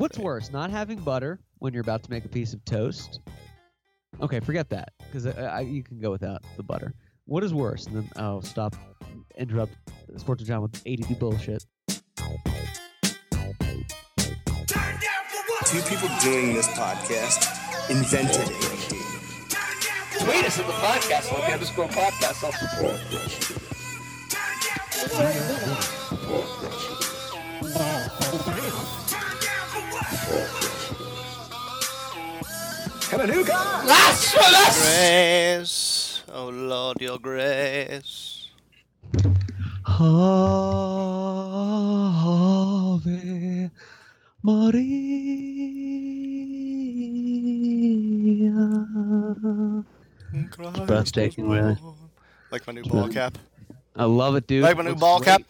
What's worse, not having butter when you're about to make a piece of toast? Okay, forget that because I, I, you can go without the butter. What is worse? And then I'll stop, interrupt Sports with Jon with ADD bullshit. Two people doing this podcast invented ADD. Tweet us at the podcast, like underscore podcast. I'll support. Have a new car! That's for us! Grace, oh Lord, your grace. Ave Maria. breathtaking, really. Like my new ball cap. I love it, dude. Like my new Looks ball great. cap.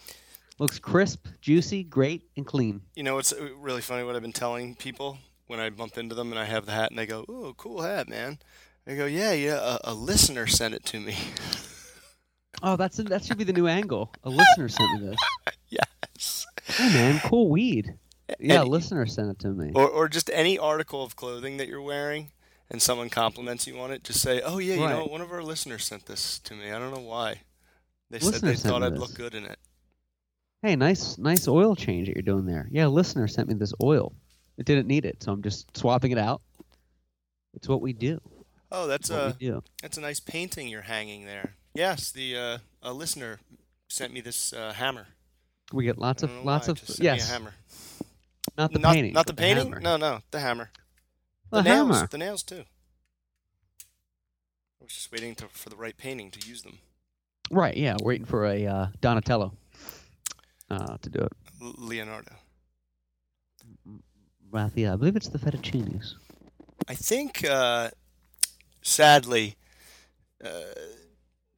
Looks crisp, juicy, great, and clean. You know what's uh, really funny? What I've been telling people when I bump into them and I have the hat and they go, "Ooh, cool hat, man." I go, "Yeah, yeah." A, a listener sent it to me. Oh, that's that should be the new angle. A listener sent me this. yes. Hey, man, cool weed. Yeah, a listener sent it to me. Or, or just any article of clothing that you're wearing and someone compliments you on it, just say, "Oh yeah, you know, one of our listeners sent this to me. I don't know why. They Listener said they thought I'd this. look good in it." Hey, nice, nice oil change that you're doing there. Yeah, a listener sent me this oil. It didn't need it, so I'm just swapping it out. It's what we do. Oh, that's a that's a nice painting you're hanging there. Yes, the uh, a listener sent me this uh, hammer. We get lots of lots why, of just sent me a yes. hammer. Not the not, painting. Not the painting. hammer. No, no, the hammer. The nails. hammer. The nails too. I was just waiting to, for the right painting to use them. Right. Yeah, waiting for a uh, Donatello uh, to do it. Leonardo. Raphael, I believe it's the fettuccinis. I think, uh, sadly, uh,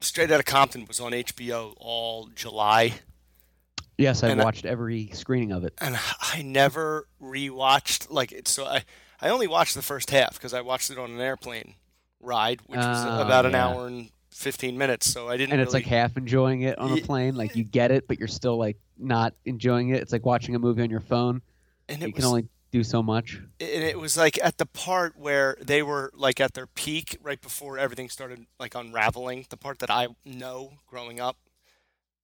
Straight Outta Compton was on HBO all July, Yes, I And I- watched every screening of it. and I never rewatched like it. So I, I only watched the first half because I watched it on an airplane ride, which was Oh, about an yeah. hour and fifteen minutes. So I didn't. And it's really, like half enjoying it on a plane. Like you get it, but you're still like not enjoying it. It's like watching a movie on your phone. and You it can only do so much. and it was like at the part where they were like at their peak right before everything started like unraveling the part that i know growing up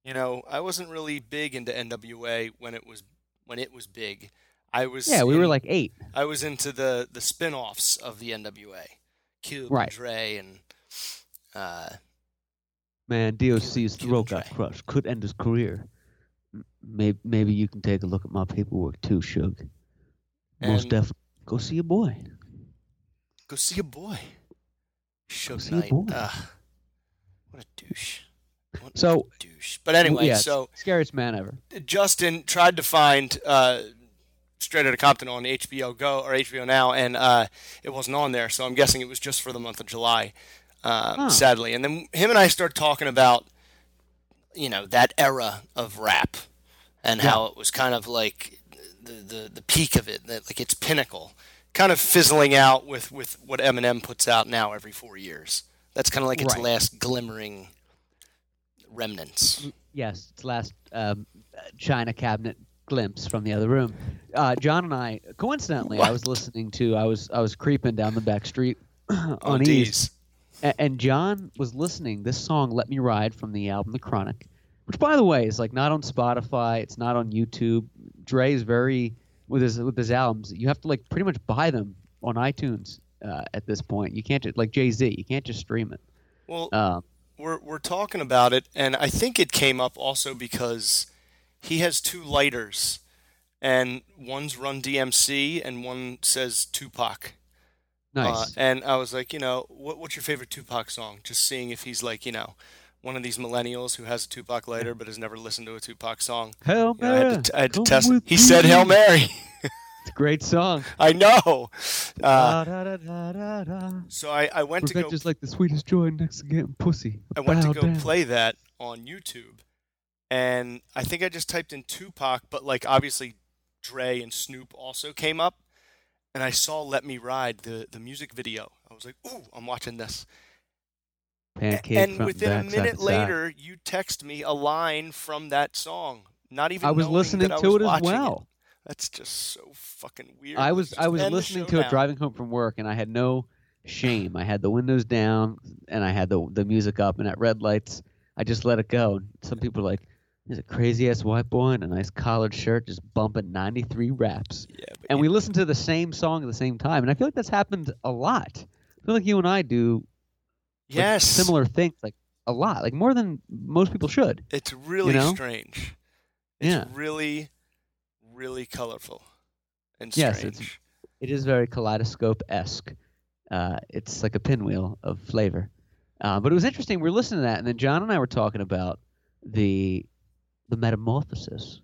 you know i wasn't really big into nwa when it was when it was big i was Yeah, we were like eight. i was into the the spin-offs of the nwa cube Right. and dre and uh Man, DOC's throat got crushed. Could end his career. Maybe, maybe you can take a look at my paperwork too, Suge. Most definitely. Go see your boy. go see a boy see a Knight. boy. Ugh. what a douche what So, a douche but anyway yeah, so scariest man ever. Justin tried to find uh, Straight Outta Compton on HBO Go or HBO Now, and uh, it wasn't on there. So I'm guessing it was just for the month of July, uh, Huh. sadly. And then him and I started talking about, you know, that era of rap and how it was kind of like the the, the peak of it, that, like its pinnacle, kind of fizzling out with with what Eminem puts out now every four years. That's kind of like its Right. last glimmering remnants. Yes, it's last um, China cabinet glimpse from the other room. Uh, Jon and I, coincidentally, I was listening to. I was I was creeping down the back street on On East. A- and Jon was listening this song "Let Me Ride" from the album The Chronic, which, by the way, is like not on Spotify. It's not on YouTube. Dre is very with his with his albums. You have to like pretty much buy them on iTunes uh, at this point. You can't just like Jay Z. You can't just stream it. Well, Um, we're we're talking about it, and I think it came up also because he has two lighters, and one's Run DMC and one says Tupac. Nice. Uh, and I was like, you know, what, what's your favorite Tupac song? Just seeing if he's like, you know, one of these millennials who has a Tupac lighter but has never listened to a Tupac song. Hail You know, I had Mary, to, I had to test. He said me. Hail Mary. It's a great song. I know. Uh, Da, da, da, so I, I went to go Revenge is like the sweetest joy next to getting pussy. I went to go down. play that on YouTube, and I think I just typed in Tupac, but like obviously Dre and Snoop also came up, and I saw "Let Me Ride" the the music video. I was like, "Ooh, I'm watching this." Pancake and within a minute later, you text me a line from that song, not even. I was listening to was it as well. That's just so fucking weird. I was I was listening to it now. driving home from work, and I had no shame. I had the windows down, and I had the the music up, and at red lights, I just let it go. Some people are like, "There's a crazy ass white boy in a nice collared shirt just bumping 93 raps," Yeah, and you- we listened to the same song at the same time, and I feel like that's happened a lot. I feel like you and I do like, yes, similar things, like a lot, like more than most people should. It's really know? strange. It's Yeah. really, really colorful and Yes, it's- it is very kaleidoscope esque. Uh, it's like a pinwheel of flavor. Uh, but it was interesting. We were listening to that, and then Jon and I were talking about the the metamorphosis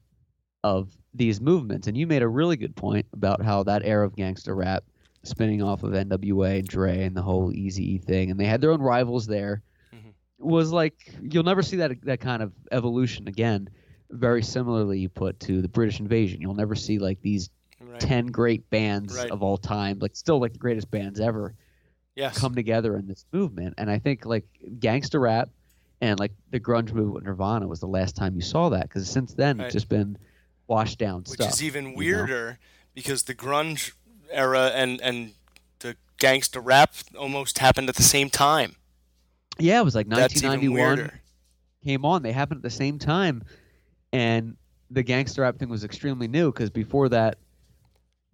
of these movements. And you made a really good point about how that era of gangster rap, spinning off of NWA and Dre and the whole Eazy thing, and they had their own rivals there, Mhm. was like you'll never see that that kind of evolution again. Very similarly, you put to the British invasion. You'll never see like these right. 10 great bands Right. of all time, like still like the greatest bands ever, yes. come together in this movement. And I think like gangster rap and like the grunge movement with Nirvana was the last time you saw that because since then Right. it's just been washed down which stuff. is even you know? weirder because the grunge era and and the gangster rap almost happened at the same time. Yeah, it was like That's 1991 came on. They happened at the same time, and the gangster rap thing was extremely new because before that,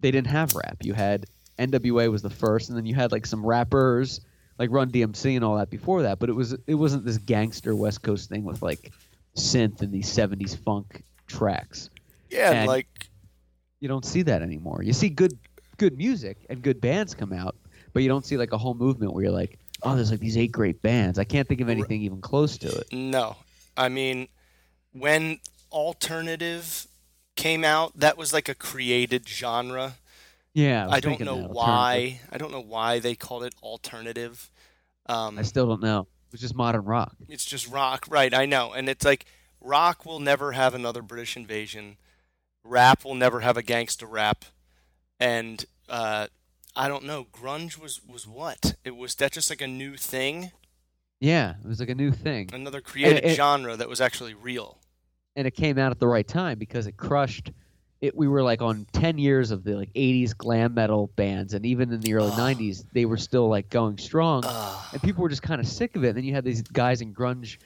they didn't have rap. You had NWA was the first, and then you had like some rappers like Run DMC and all that before that. But it was it wasn't this gangster West Coast thing with like synth and these '70s funk tracks. Yeah, and like You don't see that anymore. You see good good music and good bands come out, but you don't see like a whole movement where you're like, oh, there's like these eight great bands. I can't think of anything even close to it. no. I mean, when alternative came out, that was like a created genre. Yeah, was I don't know why. I don't know why they called it alternative. Um, I still don't know. It's just modern rock. it's just rock, right? I know, and it's like rock will never have another British invasion. Rap will never have a gangster rap, and uh, I don't know. Grunge was was what? It was that just like a new thing, Yeah, it was like a new thing, another created it- genre that was actually real. and it came out at the right time because it crushed. It we were like on ten years of the like '80s glam metal bands, and even in the early Ugh. '90s, they were still like going strong, Ugh. and people were just kind of sick of it. And then you had these guys in grunge,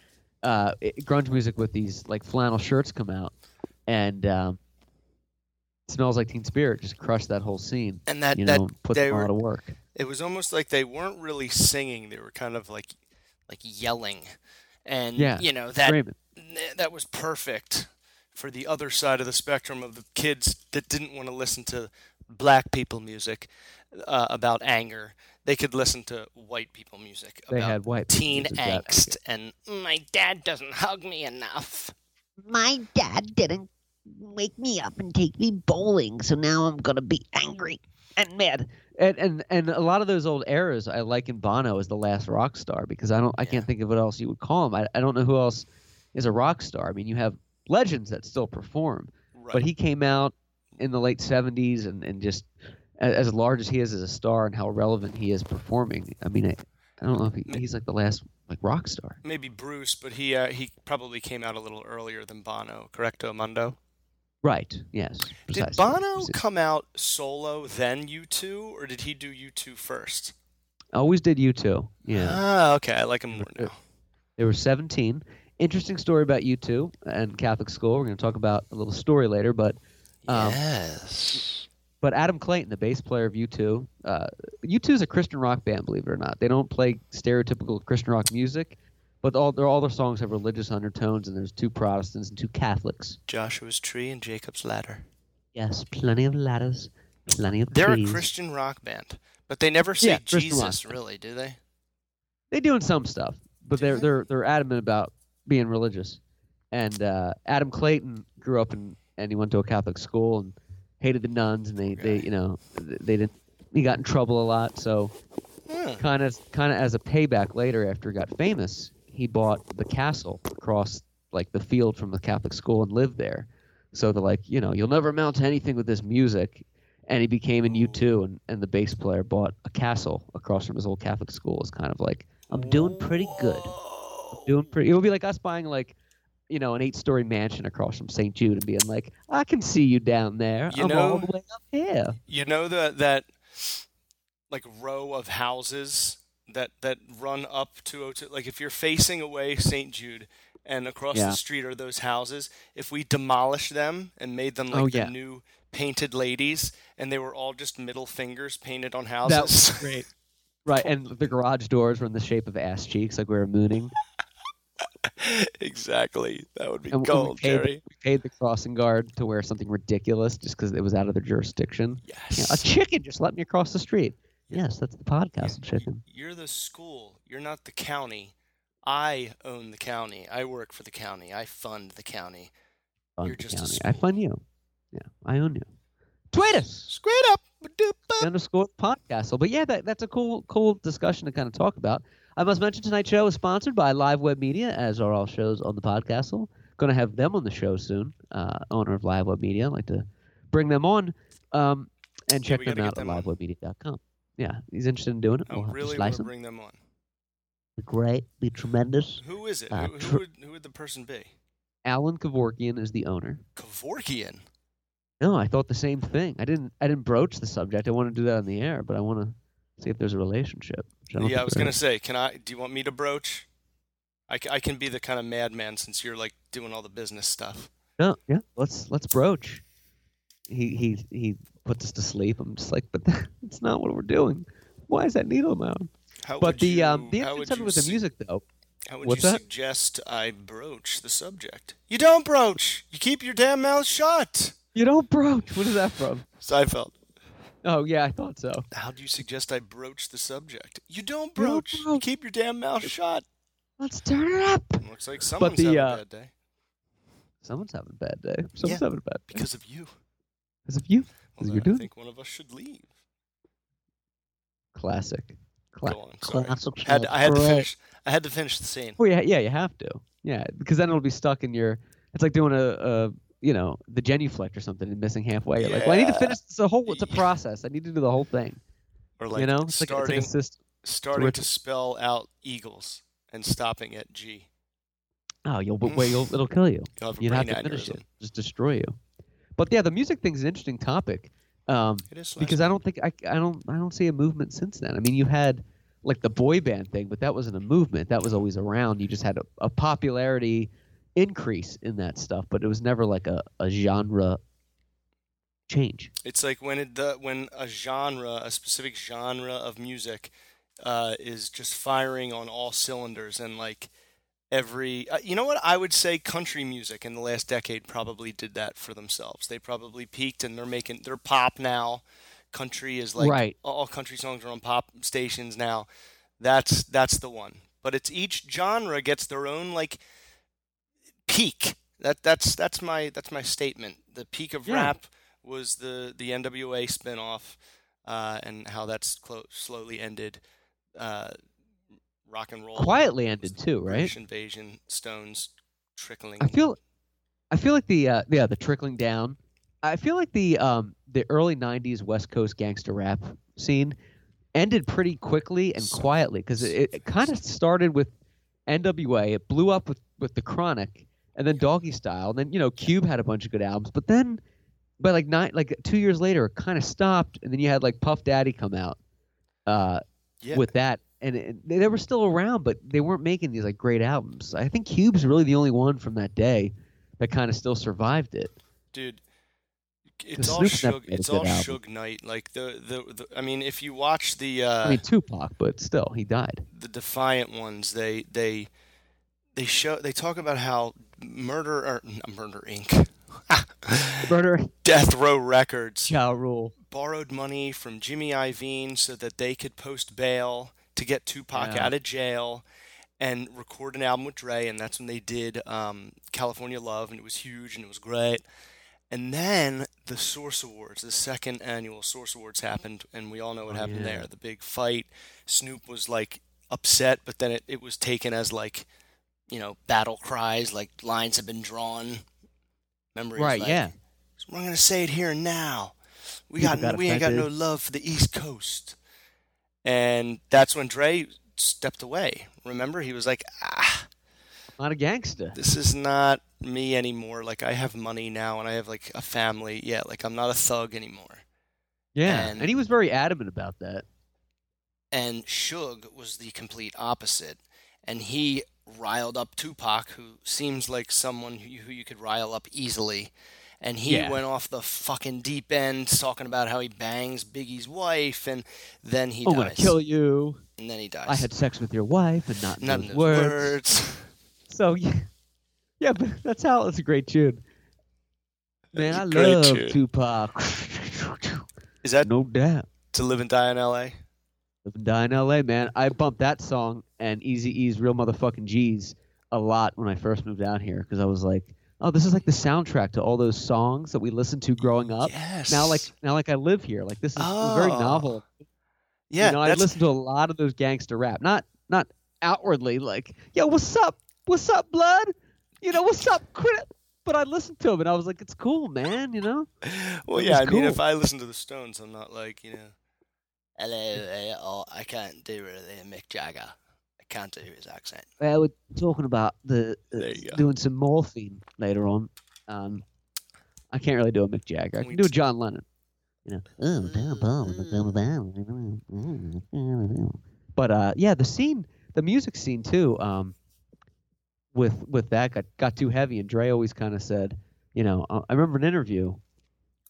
uh, grunge music with these like flannel shirts come out, and um, smells like Teen Spirit just crushed that whole scene. and that You that know, put them were to work. it was almost like they weren't really singing; they were kind of like like yelling, and Yeah, you know that Screaming. that was perfect for the other side of the spectrum of the kids that didn't want to listen to black people music uh, about anger. They could listen to white people music They about had white teen music angst and my dad doesn't hug me enough. My dad didn't wake me up and take me bowling, so now I'm gonna be angry and mad. And, and and a lot of those old eras, I liken Bono as the last rock star because I don't, I Yeah. can't think of what else you would call him. I, I don't know who else is a rock star. I mean, you have legends that still perform, Right. but he came out in the late '70s and and just as, large as he is as a star and how relevant he is performing. I mean, I, I don't know if he, he's like the last like rock star. Maybe Bruce, but he uh, he probably came out a little earlier than Bono. Correcto, Mundo. Right? Yes. Did. Bono Preci- come out solo then U2, or did he do U2 first? Always did U2. Yeah. Ah, okay. I like him more now. They were 17. Interesting story about U2 and Catholic school. We're going to talk about a little story later, but um, yes. but Adam Clayton, the bass player of U2, uh, U2 is a Christian rock band, believe it or not. They don't play stereotypical Christian rock music, but all their all their songs have religious undertones, and there's two Protestants and two Catholics. Joshua's tree and Jacob's ladder. Yes, plenty of ladders, plenty of trees. They're trees. a Christian rock band, but they never say Yeah, Jesus, really, do they? They doing some stuff, but Do they're they? they're they're adamant about being religious. And uh, Adam Clayton grew up in and he went to a Catholic school and hated the nuns, and they they you know they didn't. He got in trouble a lot, so kind of kind of as a payback later after he got famous, he bought the castle across like the field from the Catholic school and lived there. So they're like, you know, you'll never amount to anything with this music. And he became in U2, and, and the bass player bought a castle across from his old Catholic school. It's kind of like, I'm doing pretty good. Doing pretty. It would be like us buying like you know, an eight-story mansion across from St. Jude and being like, "I can see you down there. You I'm all know- the way up here." You know that that like row of houses that that run up to O2 like if you're facing away St. Jude and across Yeah. the street are those houses, if we demolished them and made them oh, like Oh, the new painted ladies and they were all just middle fingers painted on That houses. was great. Right, and the garage doors were in the shape of ass cheeks, like we were mooning. exactly. That would be And gold, we, paid, Jerry. we paid the crossing guard to wear something ridiculous just because it was out of their jurisdiction. Yeah, Yes. a chicken just let me across the street. Yes, that's the podcast chicken. You're the school. You're not the county. I own the county. I work for the county. I fund the county. Fun You're just county. I fund you. Yeah, I own you. Tweet us. Straight up. Underscore podcast. But yeah, that, that's a cool cool discussion to kind of talk about. I must mention tonight's show is sponsored by Live Web Media, as are all shows on the podcast. Going to have them on the show soon. Uh, owner of Live Web Media, I'd like to bring them on um, and check we them out get at livewebmedia.com. Yeah, he's interested in doing it. I We'll have to really to bring them on. Be great. Be tremendous. Who is it? Uh, who, who, would, who would the person be? Alan Kevorkian is the owner. Kevorkian. No, I thought the same thing. I didn't. I didn't broach the subject. I want to do that on the air, but I want to see if there's a relationship. I Yeah, I was gonna is. say, can I? Do you want me to broach? I, I can be the kind of madman since you're like doing all the business stuff. No, yeah, let's let's broach. He he he puts us to sleep. I'm just like, but that's not what we're doing. Why is that needle arm? How But the you, um the interesting with the su- music though. How would What's you that? suggest I broach the subject? You don't broach. You keep your damn mouth shut. You don't broach. What is that from? Seinfeld. Oh yeah, I thought so. How do you suggest I broach the subject? You don't You don't broach. You keep your damn mouth shut. Let's turn it up. Looks like someone's the, having uh, a bad day Someone's having a bad day. Someone's Yeah. having a bad day because of you. because of you. Well, Because then you're I doing think one of us should leave. classic. Cla- Go on. Sorry. Classic Had, stuff. I had to finish. I had to finish the scene. Well, yeah, yeah, you have to. Yeah, because then it'll be stuck in your. It's like doing a, a you know, the genuflect or something and missing halfway. You're like, well, I need to finish. the whole. It's a process. I need to do the whole thing. Or like you know, it's like, it's like starting starting to spell out eagles and stopping at G. Oh, you'll but wait, you'll it'll kill you. you'll have, You'd have to finish it, just destroy you. But yeah, the music thing's an interesting topic. Um, It is because I don't think I, I don't I don't see a movement since then. I mean, you had like the boy band thing, but that wasn't a movement. That was always around. You just had a, a popularity increase in that stuff, but it was never like a, a genre change. It's like when it the when a genre, a specific genre of music, uh, is just firing on all cylinders and like every uh, you know what I would say country music in the last decade probably did that for themselves. They probably peaked and they're making they're pop now. Country is like Right. all country songs are on pop stations now. That's that's the one. But it's each genre gets their own like peak. That that's that's my that's my statement. The peak of Yeah. rap was the the NWA spinoff, uh, and how that's clo- slowly ended. Uh, rock and roll Quietly ended too, right? British invasion, Stones trickling. I feel, I feel like the uh, yeah the trickling down. I feel like the um the early '90s West Coast gangster rap scene ended pretty quickly and quietly because it, it kind of started with NWA. It blew up with with the Chronic, and then Doggystyle, and then you know Cube had a bunch of good albums, but then. But like nine, like two years later, it kind of stopped, and then you had like Puff Daddy come out uh, yeah. with that, and it, they, they were still around, but they weren't making these like great albums. I think Cube's really the only one from that day that kind of still survived it. dude. It's all Suge. It's all. Suge Knight. Like the, the the. I mean, if you watch the uh, I mean Tupac, but still, he died. the Defiant ones, they they they show they talk about how Murder or not Murder Inc. Murder, Death Row Records Ja Rule. borrowed money from Jimmy Iovine so that they could post bail to get Tupac Yeah. out of jail and record an album with Dre, and that's when they did um, California Love, and it was huge and it was great. And then the Source Awards, the second annual Source Awards happened, and we all know what Oh, happened yeah. there. The big fight. Snoop was like upset, but then it, it was taken as like, you know, battle cries, like lines have been drawn. Remember, Right, like, yeah. We're gonna say it here and now. We People got, got we ain't got no love for the East Coast, and that's when Dre stepped away. Remember, he was like, ah, not a gangster. this is not me anymore. Like I have money now and I have like a family. Yeah, like I'm not a thug anymore. Yeah, And- and he was very adamant about that. And Suge was the complete opposite. And he riled up Tupac, who seems like someone who, who you could rile up easily. And he Yeah. went off the fucking deep end talking about how he bangs Biggie's wife and then he oh, I'm dies. gonna kill you. And then he dies. I had sex with your wife, and not in None those of words. words. So yeah, yeah, but that's how. That's a great tune. Man, That's I a great love tune. Tupac. Is that no doubt. to live and die in L.A.? Live and die in L.A., man. I bumped that song and Eazy E's "Real Motherfucking G's" a lot when I first moved out here because I was like, "Oh, this is like the soundtrack to all those songs that we listened to growing up." Yes. Now, like now, like I live here. Like this is very Oh. novel. yeah, you know, I that's, listen to a lot of those gangster rap. Not not outwardly like, "Yo, what's up? What's up, blood? You know, what's up, crip?" But I listened to him and I was like, "It's cool, man." You know? Well, yeah. I was mean, if I listen to the Stones, I'm not like you know, hello, I can't do really Mick Jagger. I can't do his accent. Uh, we're talking about the uh, There you go. doing some morphine later on. Um, I can't really do a Mick Jagger. I We can do a John Lennon. You know, but uh, yeah, the scene, the music scene too. Um, with with that got got too heavy, and Dre always kind of said, you know, uh, I remember an interview,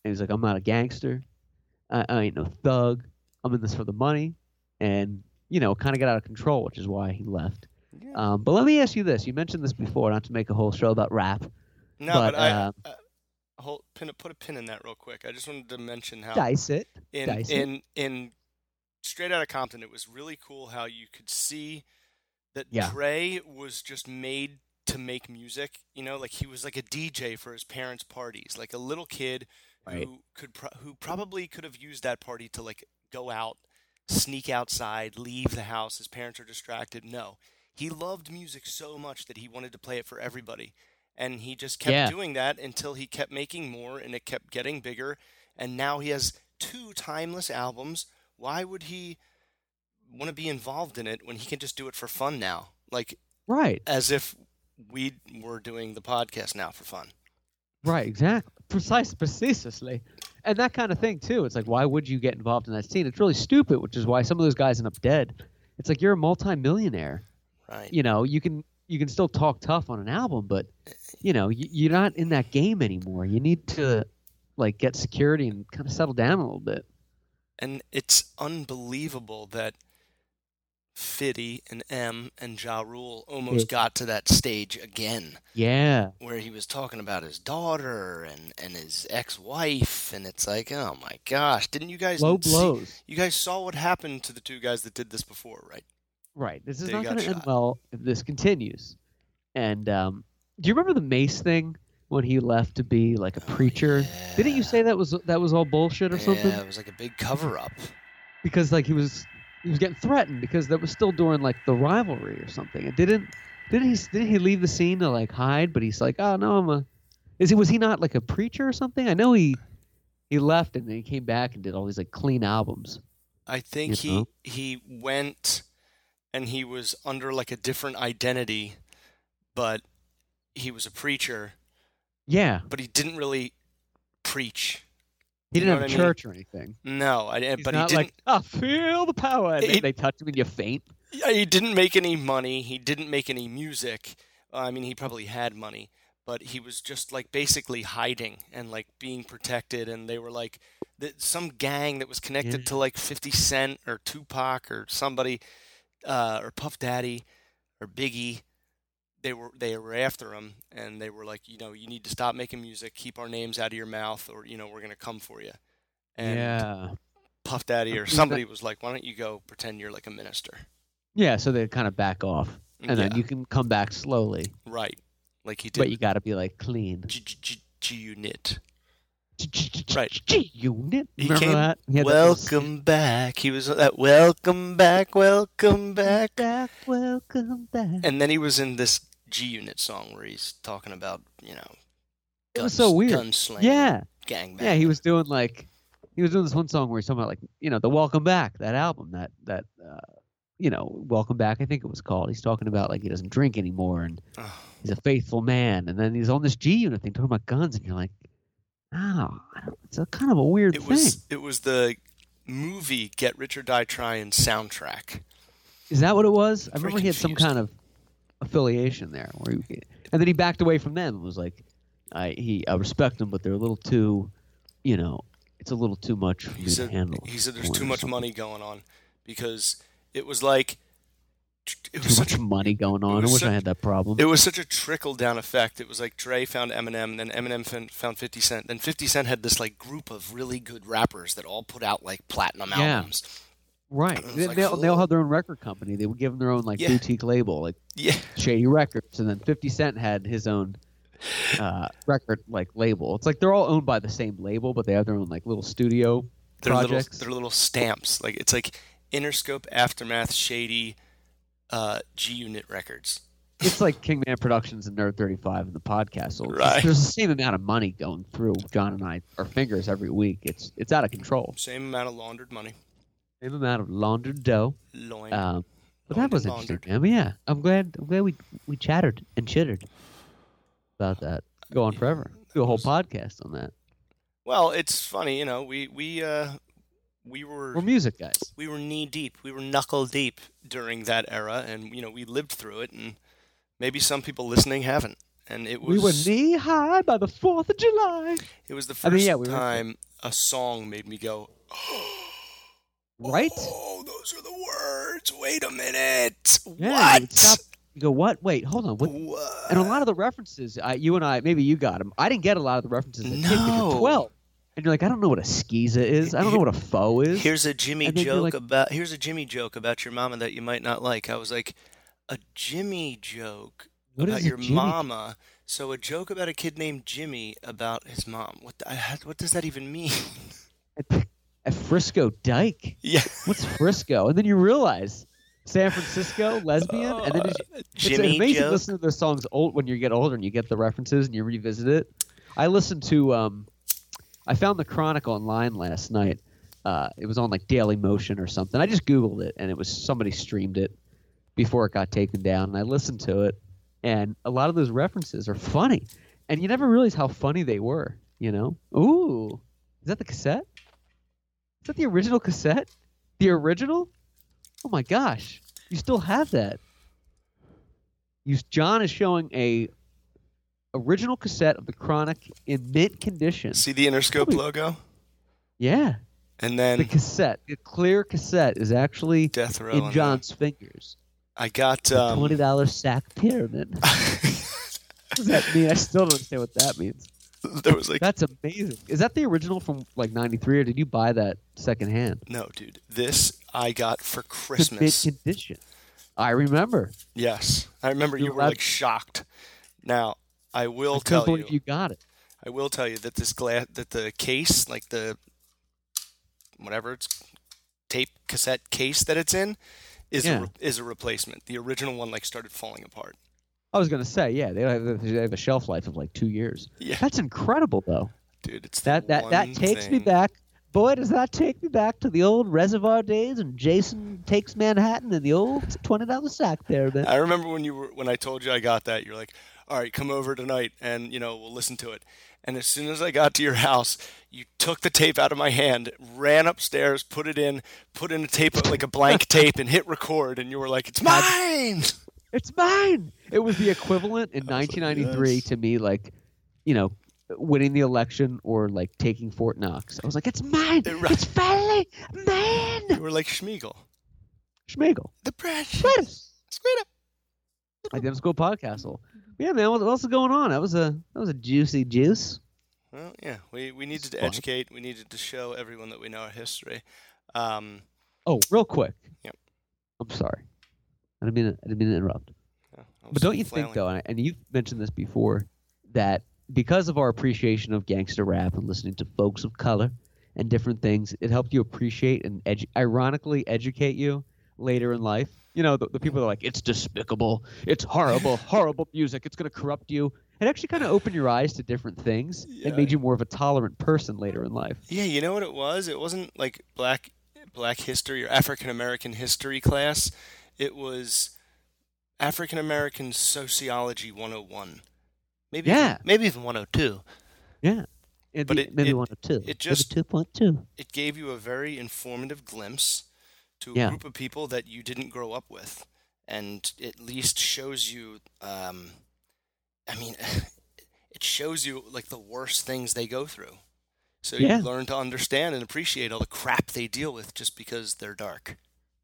and he's like, "I'm not a gangster, I, I ain't no thug. I'm in this for the money," and you know, kind of got out of control, which is why he left. Yeah. Um, but let me ask you this: You mentioned this before, not to make a whole show about rap. No, but, but, I uh, uh, hold pin put a pin in that real quick. I just wanted to mention how Dice it. in dice it. in in straight out of Compton, it was really cool how you could see that Yeah. Dre was just made to make music. You know, like he was like a DJ for his parents' parties, like a little kid Right. who could pro- who probably could have used that party to like go out, sneak outside, leave the house. His parents are distracted. No, he loved music so much that he wanted to play it for everybody. And he just kept Yeah. doing that until he kept making more and it kept getting bigger. And now he has two timeless albums. Why would he want to be involved in it when he can just do it for fun now? Like, Right. as if we were doing the podcast now for fun. Right. Exactly. Precise. Precisely. And that kind of thing too. It's like, why would you get involved in that scene? It's really stupid, which is why some of those guys end up dead. It's like you're a multi-millionaire. Right. You know, you can you can still talk tough on an album, but you know, you, you're not in that game anymore. You need to like get security and kind of settle down a little bit. And it's unbelievable that Fiddy and M and Ja Rule almost Yeah. got to that stage again Yeah. where he was talking about his daughter and, and his ex wife and it's like, oh my gosh, didn't you guys Low see- blows. you guys saw what happened to the two guys that did this before, right? Right. This is They not going to end well if this continues. And um, do you remember the Mase thing when he left to be like a preacher? Didn't you Oh, say that was that was all bullshit or something? Yeah, it was like a big cover up. Because like he was he was getting threatened because that was still during like the rivalry or something. And didn't didn't he didn't he leave the scene to like hide? But he's like, oh no, I'm a. Is he was he not like a preacher or something? I know he he left and then he came back and did all these like clean albums. I think You he know? he went and he was under like a different identity, but he was a preacher, Yeah, but he didn't really preach. He didn't know have what I mean? church or anything. No, I didn't. He's But he didn't. like, oh, feel the power. And He- they, touch him and you faint. Yeah, he didn't make any money. He didn't make any music. Uh, I mean, he probably had money, but he was just like basically hiding and like being protected. And they were like that some gang that was connected Yeah. to like 50 Cent or Tupac or somebody, uh, or Puff Daddy or Biggie. They were they were after him, and they were like, you know, you need to stop making music, keep our names out of your mouth, or you know, we're gonna come for you. And yeah. Puff Daddy or somebody was like, why don't you go pretend you're like a minister? Yeah, so they kind of back off. And then you can come back slowly. Right. Like he did. But you got to be like clean. G- G-Unit. Right. G unit. Remember came, that? He had that little skit. welcome back. He was that welcome back, welcome back. back. Welcome back. And then he was in this G-Unit song where he's talking about, you know, It was so weird. Gunsling. Yeah, Gangbang. yeah. He was doing like he was doing this one song where he's talking about like you know the Welcome Back that album that that uh, you know, Welcome Back, I think it was called. He's talking about like he doesn't drink anymore and he's a faithful man. And then he's on this G Unit thing talking about guns, and you're like, oh, it's a kind of a weird It thing. was it was the movie Get Rich or Die Trying soundtrack. Is that what it was? I remember he had some kind of affiliation there, where he, and then he backed away from them. and was like, I he I respect them, but they're a little too, you know, it's a little too much for me He to said handle. he said there's too much something. money going on because it was like it Too was much such a money going on. I wish I had that problem. It was such a trickle down effect. It was like Dre found Eminem, then Eminem found 50 Cent. Then 50 Cent had this like group of really good rappers that all put out like platinum Yeah. albums. Right. They, like, they, all- they all "Whoa." had their own record company. They would give them their own like Yeah. boutique label, like Yeah, Shady Records, and then 50 Cent had his own uh, record like label. It's like they're all owned by the same label, but they have their own like little studio they're little projects. they're little stamps. Like it's like Interscope, Aftermath, Shady, uh, G Unit Records. it's like Kingman Productions and Nerd 35 and the podcast. So it's just- there's the same amount of money going through Jon and I, our fingers every week. It's it's out of control. Same amount of laundered money. Same amount of laundered dough. Loin. Um, but that was interesting, man. Yeah, I'm glad. I'm glad we we chattered and chittered about that. Go on forever. Do a whole podcast on that. well, it's funny, you know. We we uh, we were We're music guys. we were knee deep, we were knuckle deep during that era, and you know we lived through it, and maybe some people listening haven't. And it was We were knee high by the Fourth of July. it was the I first mean, yeah, we were- time a song made me go, Right? "Oh, those are the words. Wait a minute, Yeah. what? You go. What? Wait. Hold on. What? What? And a lot of the references, I, you and I, maybe you got them. I didn't get a lot of the references. As a kid 'cause No. you're 12. And you're like, I don't know what a skeeza is. I don't know what a foe is. Here's a Jimmy And then you're joke like- about here's a Jimmy joke about your mama that you might not like. I was like, a Jimmy joke What about your Jimmy- mama. So a joke about a kid named Jimmy about his mom. What the, what does that even mean? Frisco Dyke. yeah, What's Frisco? And then you realize San Francisco, lesbian. and then it's, it's amazing to joke. listen to those songs old when you get older and you get the references and you revisit it. I listened to, um, I found the Chronicle online last night. Uh, it was on like Daily Motion or something. I just Googled it and it was somebody streamed it before it got taken down. And I listened to it and a lot of those references are funny. And you never realize how funny they were, you know? Ooh, is that the cassette? Is that the original cassette? The original? Oh my gosh, you still have that. You, Jon is showing a original cassette of the Chronic in mint condition. See the Interscope Probably- logo, Yeah, and then the cassette, the clear cassette, is actually Death Row. in Jon's fingers. I got um, twenty dollar sack pyramid. what does that mean? I still don't understand what that means. there was like That's amazing. Is that the original from like '93, or did you buy that secondhand? no, dude. This I got for Christmas. condition. I remember. Yes, I remember You you were like shocked. Now I will I tell you. you got it. I will tell you that this glass, that the case, like the whatever it's tape cassette case that it's in, is Yeah. a re- is a replacement. The original one like started falling apart. I was gonna say, yeah, they have, they have a shelf life of like two years. Yeah, That's incredible, though. dude, it's the That that that takes me back. Boy, does that take me back to the old Reservoir days and Jason takes Manhattan and the old twenty dollar sack pyramid. I remember when you were when I told you I got that. You're like, all right, come over tonight, and you know we'll listen to it. And as soon as I got to your house, you took the tape out of my hand, ran upstairs, put it in, put in a tape like a blank tape, and hit record. And you were like, "It's mine." It's mine. It was the equivalent in I was like, 1993 yes. to me, like, you know, winning the election or like taking Fort Knox. I was like, it's mine. Right. It's finally mine. You were like Schmiegel, Schmegel. the precious. Lettuce. Sweet Identical Podcastle. Yeah, man. What else is going on? That was a that was a juicy juice. Well, yeah, we, we needed to educate. We needed to show everyone that we know our history. Um, Oh, real quick. Yep. I'm sorry. I didn't mean to, I didn't mean to interrupt. yeah, But don't you flailing. think though, and and you've mentioned this before, that because of our appreciation of gangster rap and listening to folks of color and different things, it helped you appreciate and edu- ironically educate you later in life. You know, the, the people that are like, it's despicable, it's horrible, horrible music, it's going to corrupt you. It actually kind of opened your eyes to different things Yeah. and made you more of a tolerant person later in life. Yeah, you know what it was? It wasn't like black Black History or African American History class. It was African American Sociology 101. Maybe Yeah. even, maybe even 102. Yeah. It'd But it- maybe it- one or two. it just- maybe two point two. It gave you a very informative glimpse to a Yeah. group of people that you didn't grow up with, and at least shows you. Um, I mean, it shows you like the worst things they go through. So Yeah. you learn to understand and appreciate all the crap they deal with just because they're dark.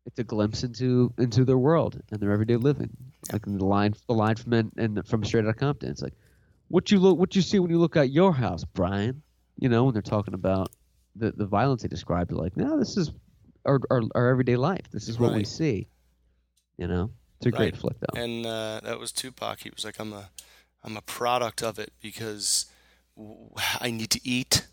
It's a glimpse into into their world and their everyday living. Like in the line the line from and, and from Straight Outta Compton. It's like, what you look what you see when you look at your house, Brian. You know, when they're talking about the the violence they described, they're like, no, this is our our, our everyday life. This is what we see. You know, it's a great flick though. And uh, that was Tupac. He was like, "I'm a, I'm a product of it because I need to eat.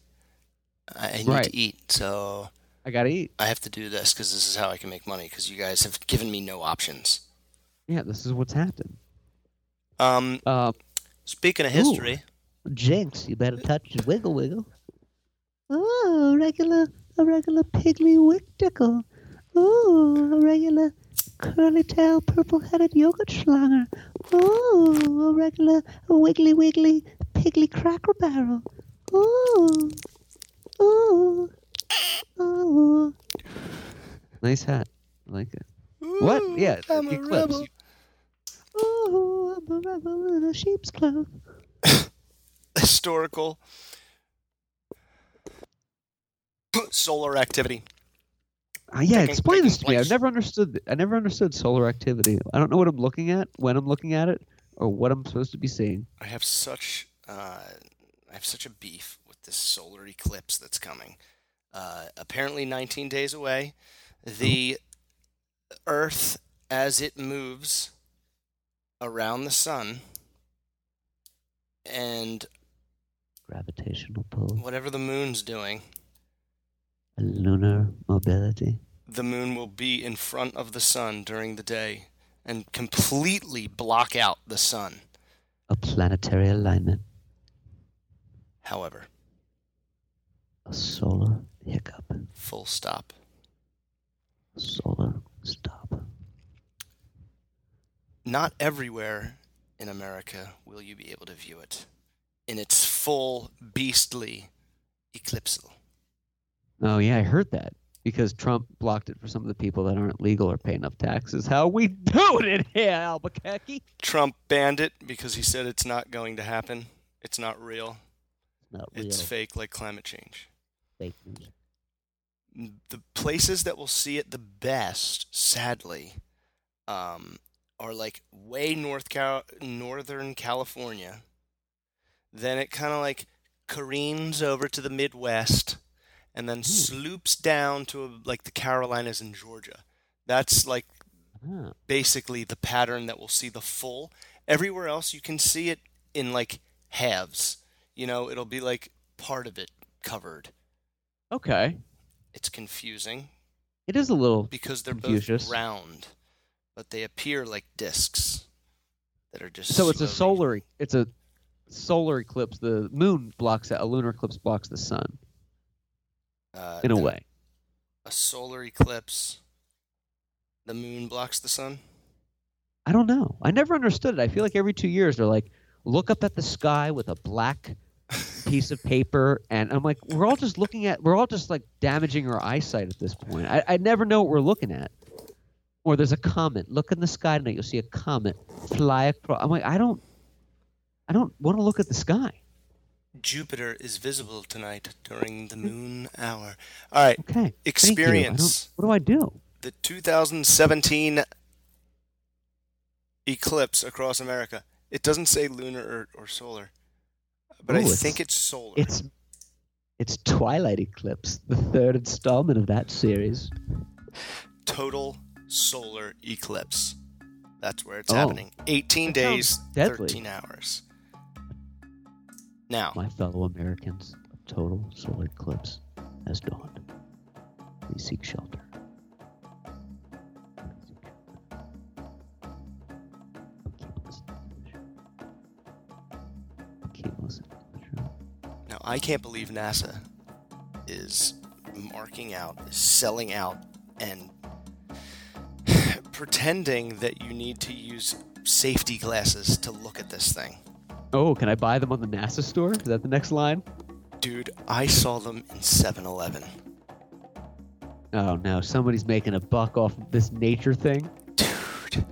I I need Right. to eat, so I gotta eat. I have to do this because this is how I can make money. Because you guys have given me no options." Yeah, this is what's happened. Um, Uh, speaking of Ooh. history, Jinx, you better touch the wiggle wiggle. Oh, regular, a regular piggly wicktickle. Oh, a regular curly tail, purple headed yogurt schlanger. Oh, a regular wiggly wiggly piggly cracker barrel. Oh, oh, oh. nice hat. I like it. What? Yeah, I'm a rebel. Oh, I'm a rebel in a sheep's cloth. historical solar activity. Uh, yeah, taking- explain this to taking me. I've never understood. th- I never understood solar activity. I don't know what I'm looking at, when I'm looking at it, or what I'm supposed to be seeing. I have such uh, I have such a beef with this solar eclipse that's coming. Uh, apparently, 19 days away. The Earth, as it moves around the sun, and Gravitational pull, whatever the moon's doing, lunar mobility. the moon will be in front of the sun during the day and completely block out the sun. a planetary alignment, However, a solar hiccup, full stop. solar stop. Not everywhere in America will you be able to view it in its full beastly eclipsal. Oh yeah, I heard that because Trump blocked it for some of the people that aren't legal or pay enough taxes. How we doing it here, Albuquerque? Trump banned it because he said it's not going to happen. It's not real. Not real It's fake like climate change. fake news. The places that will see it the best, sadly, um, are like way north Cal- northern California. Then it kind of like careens over to the Midwest, and then sloops down to like the Carolinas and Georgia. That's like Ah, basically the pattern that we'll see the full. Everywhere else, you can see it in like halves. You know, it'll be like part of it covered. okay, It's confusing it is a little. because they're both round, but they appear like discs that are just. So it's a solar. It's a solar eclipse. The moon blocks out. A lunar eclipse blocks the sun uh, in a the- way. A solar eclipse. The moon blocks the sun. I don't know. I never understood it. I feel like every two years they're like, look up at the sky with a black piece of paper, and I'm like, we're all just looking at, we're all just like damaging our eyesight at this point. I, I never know what we're looking at. Or there's a comet. Look in the sky tonight. You'll see a comet fly across. I'm like, I don't, I don't want to look at the sky. Jupiter is visible tonight during the moon hour. All right, Okay. thank you. I don't- experience What do I do? the 2017 eclipse across America. It doesn't say lunar or, or solar, but I it's- think it's solar. It's, it's Twilight Eclipse, the third installment of that series. total solar eclipse. That's where it's Oh. happening. 18 That days, 13 hours. Now, My fellow Americans, a total solar eclipse has dawned. Please seek shelter. I can't believe NASA is marking out, selling out, and pretending that you need to use safety glasses to look at this thing. Oh, can I buy them on the NASA store? Is that the next line? Dude, I saw them in 7 Eleven. Oh no, somebody's making a buck off of this nature thing. Dude,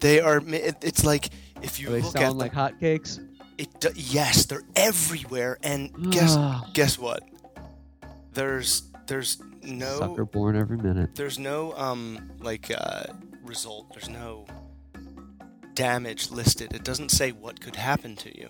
they are. It's like if you Are they look at selling them, like hotcakes? It. do- Yes, they're everywhere. And guess guess what? There's there's no Sucker born every minute. there's no um like uh result. There's no damage listed. It doesn't say what could happen to you.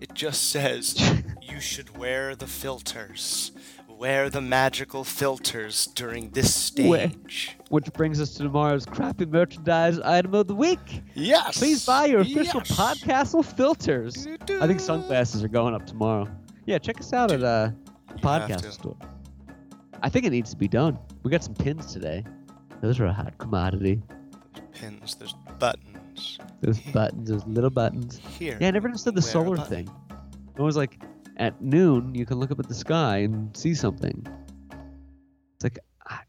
It just says you should wear the filters. Wear the magical filters during this stage. Which brings us to tomorrow's crappy merchandise item of the week. Yes. Please buy your official yes. Podcastle filters. I think sunglasses are going up tomorrow. Yeah, check us out at uh, podcast store. I think it needs to be done. We got some pins today. Those are a hot commodity. There's Pins. There's buttons. Those buttons, those little buttons. Here. Yeah, I never understood the solar thing. It was like at noon you can look up at the sky and see something. It's like I,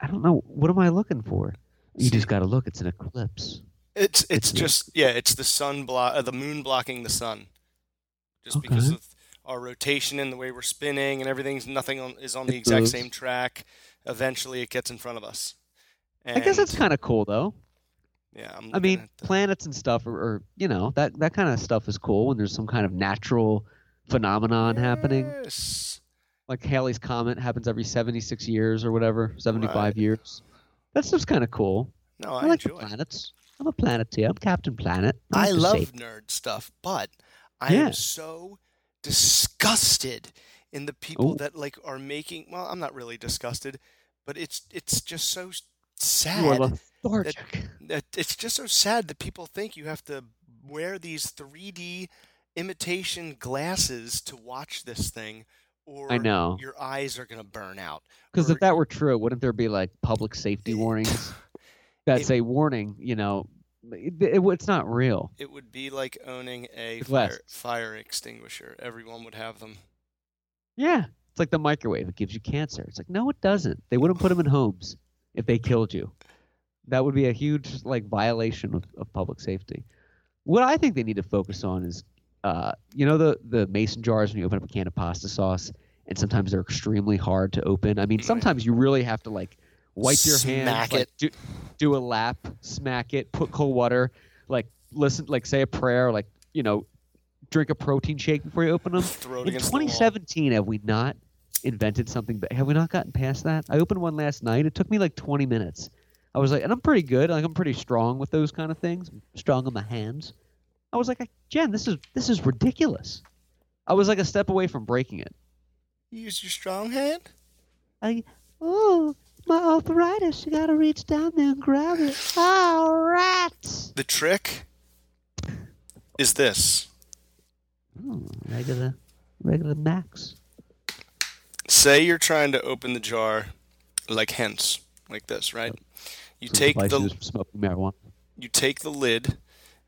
I, don't know. What am I looking for? You just got to look. It's an eclipse. It's it's It's just yeah, it's the sun block uh, the moon blocking the sun. Just because of our rotation and the way we're spinning and everything's nothing on, is on the It exact moves. same track. Eventually, it gets in front of us. I guess that's kind of cool though. yeah. I'm I mean, planets and stuff, or, or you know, that that kind of stuff is cool when there's some kind of natural phenomenon happening. Yes. Like Halley's comet happens every 76 years or whatever, 75 Right. years. That stuff's kind of cool. No, I, I, like the enjoy. it. planets. I'm a planeteer. I'm Captain Planet. I, I love shape. nerd stuff, but I Yeah. am so disgusted in the people Ooh. that like are making. Well, I'm not really disgusted, but it's it's just so s- You are sad. lethargic. that it's just so sad that people think you have to wear these 3D imitation glasses to watch this thing, or I know. your eyes are gonna burn out. Because or- if that were true, wouldn't there be like public safety warnings that It- say, "Warning"? You know, it, it- it's not real. It would be like owning a fire, fire extinguisher. Everyone would have them. Yeah, it's like the microwave. It gives you cancer. It's like no, it doesn't. They wouldn't put them in homes if they killed you. That would be a huge like violation of, of public safety. What I think they need to focus on is, uh, you know, the the mason jars when you open up a can of pasta sauce, and sometimes they're extremely hard to open. I mean, sometimes you really have to like wipe your hands, Smack like, it. do, do a lap, smack it, put cold water, like listen, like say a prayer, like you know, drink a protein shake before you open them. In against the 2017, have we not invented something? But have we not gotten past that? I opened one last night. It took me like 20 minutes. I was like, and I'm pretty good. Like I'm pretty strong with those kind of things. strong on my hands. I was like, Jen, this is this is ridiculous. I was like a step away from breaking it. You use your strong hand. I, oh, my arthritis. You gotta reach down there and grab it. Oh, rats! The trick is this. Oh, regular, regular Max. Say you're trying to open the jar like hence, like this, right? You take the smoking marijuana. you take the lid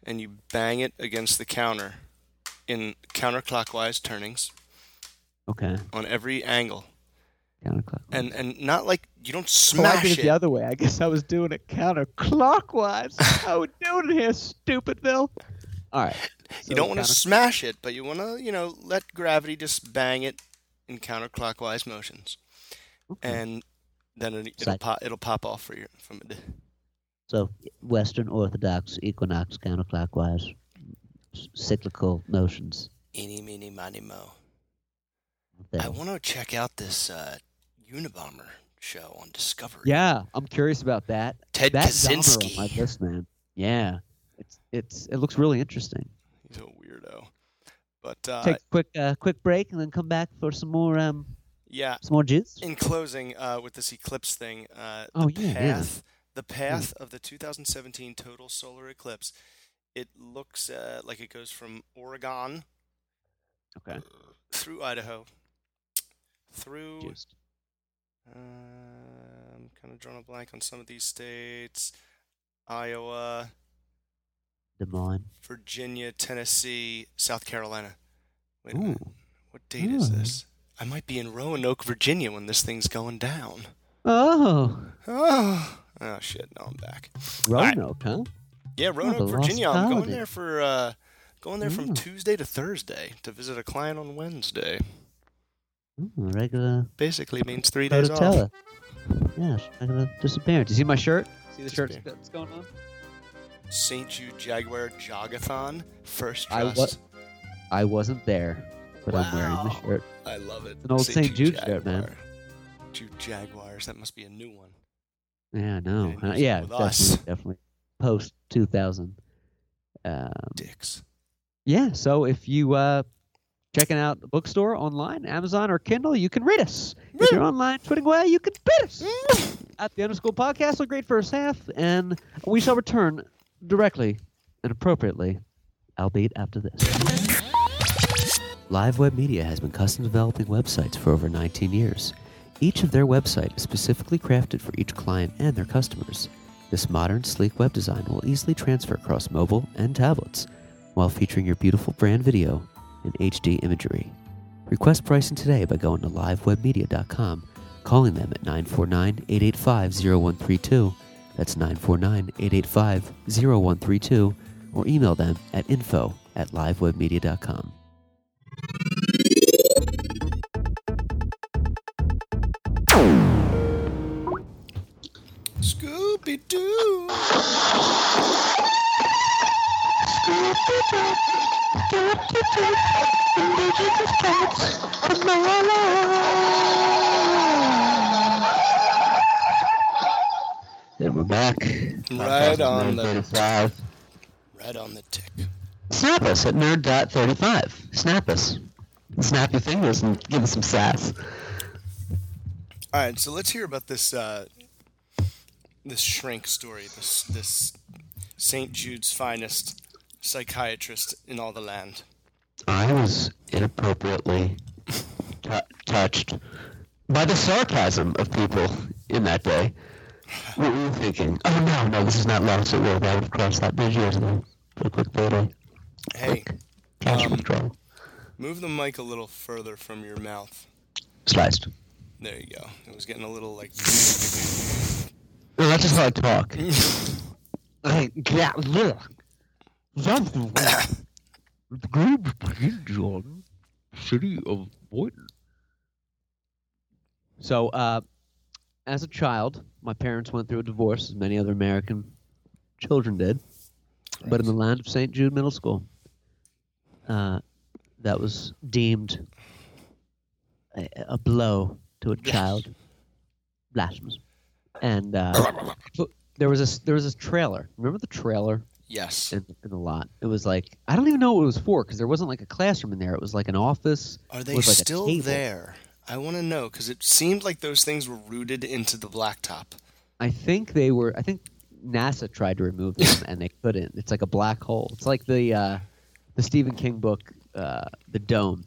and you bang it against the counter in counterclockwise turnings Okay, on every angle. counterclockwise. And and not like you don't Oh, I smash it the other way. I guess I was doing it counterclockwise. How we doing it here, stupid Bill? All right. You don't want to smash it, but you want to, you know, let gravity just bang it in counterclockwise motions. And then it, it'll pop, it'll pop off for you from it. So, Western Orthodox equinox counterclockwise, cyclical motions. Eeny, meeny, miny, mo. I want to check out this uh, Unabomber show on Discovery. Yeah, I'm curious about that. Ted that Kaczynski. my list, man. Yeah, it's it's it looks really interesting. He's a weirdo. But uh, Take a quick, uh, quick break and then come back for some more, um, yeah, some more juice. in closing, uh, with this eclipse thing, uh, Oh, the yeah, yeah. The path of the 2017 total solar eclipse, it looks uh, like it goes from Oregon Okay. through Idaho, through. Just Uh, I'm kind of drawing a blank on some of these states: Iowa, Des Moines. Virginia, Tennessee, South Carolina. Wait a Ooh. minute. What date is this? I might be in Roanoke, Virginia when this thing's going down. Oh, Oh, oh shit! No, I'm back. right. Roanoke, huh? Yeah, the Roanoke, Lost Virginia. I'm going there for uh, going there from Mm. Tuesday to Thursday to visit a client on Wednesday. Ooh, regular Basically means three days off. Protella. Yes, regular disappearance. You see my shirt? See the shirt Disappear. that's going on? St. Jude Jaguar Jogathon First I wa- I wasn't there, but I'm wearing the shirt. I love it. an old St. Jude shirt, man. Jaguar. Jude Jaguars. That must be a new one. Yeah, no. Uh, yeah, definitely, us. definitely. Post 2000. Um, Dicks. yeah, so if you uh checking out the bookstore online, Amazon or Kindle, you can read us. If you're online tweeting away, you can beat us at the Underschool Podcast. A great first half, and we shall return directly and appropriately, albeit after this. Live Web Media has been custom developing websites for over 19 years. Each of their website is specifically crafted for each client and their customers. This modern, sleek web design will easily transfer across mobile and tablets while featuring your beautiful brand video and HD imagery. Request pricing today by going to livewebmedia.com, calling them at 949 885 0132. That's 949 885 0132, or email them at info at livewebmedia.com. Doo. And we're back. Right on the 35. right on the tick. Snap us at nerd.35. Snap us. Snap your fingers and give us some sass. All right, so let's hear about this uh, this shrink story. This this St. Jude's finest psychiatrist in all the land. I was inappropriately t- touched by the sarcasm of people in that day. What were you thinking? Oh no, no, this is not love, so we'll have crossed that bridge years ago. Quick, quick payday. Hey, Cash Um, withdrawal. move the mic a little further from your mouth. Sliced. There you go. It was getting a little like. No, that's just how I talk. I yeah, look. John, city of Boynton. So, uh, as a child, my parents went through a divorce, as many other American children did. But in the land of St. Jude Middle School, uh, that was deemed a, a blow to a child. Blasphemous. And uh, there was this there was this trailer. Remember the trailer Yes. in, in the lot? It was like I don't even know what it was for because there wasn't like a classroom in there. It was like an office. Are they like, still there? I want to know because it seemed like those things were rooted into the blacktop. I think they were. I think NASA tried to remove them and they couldn't. It's like a black hole. It's like the uh, the Stephen King book, uh, The Dome.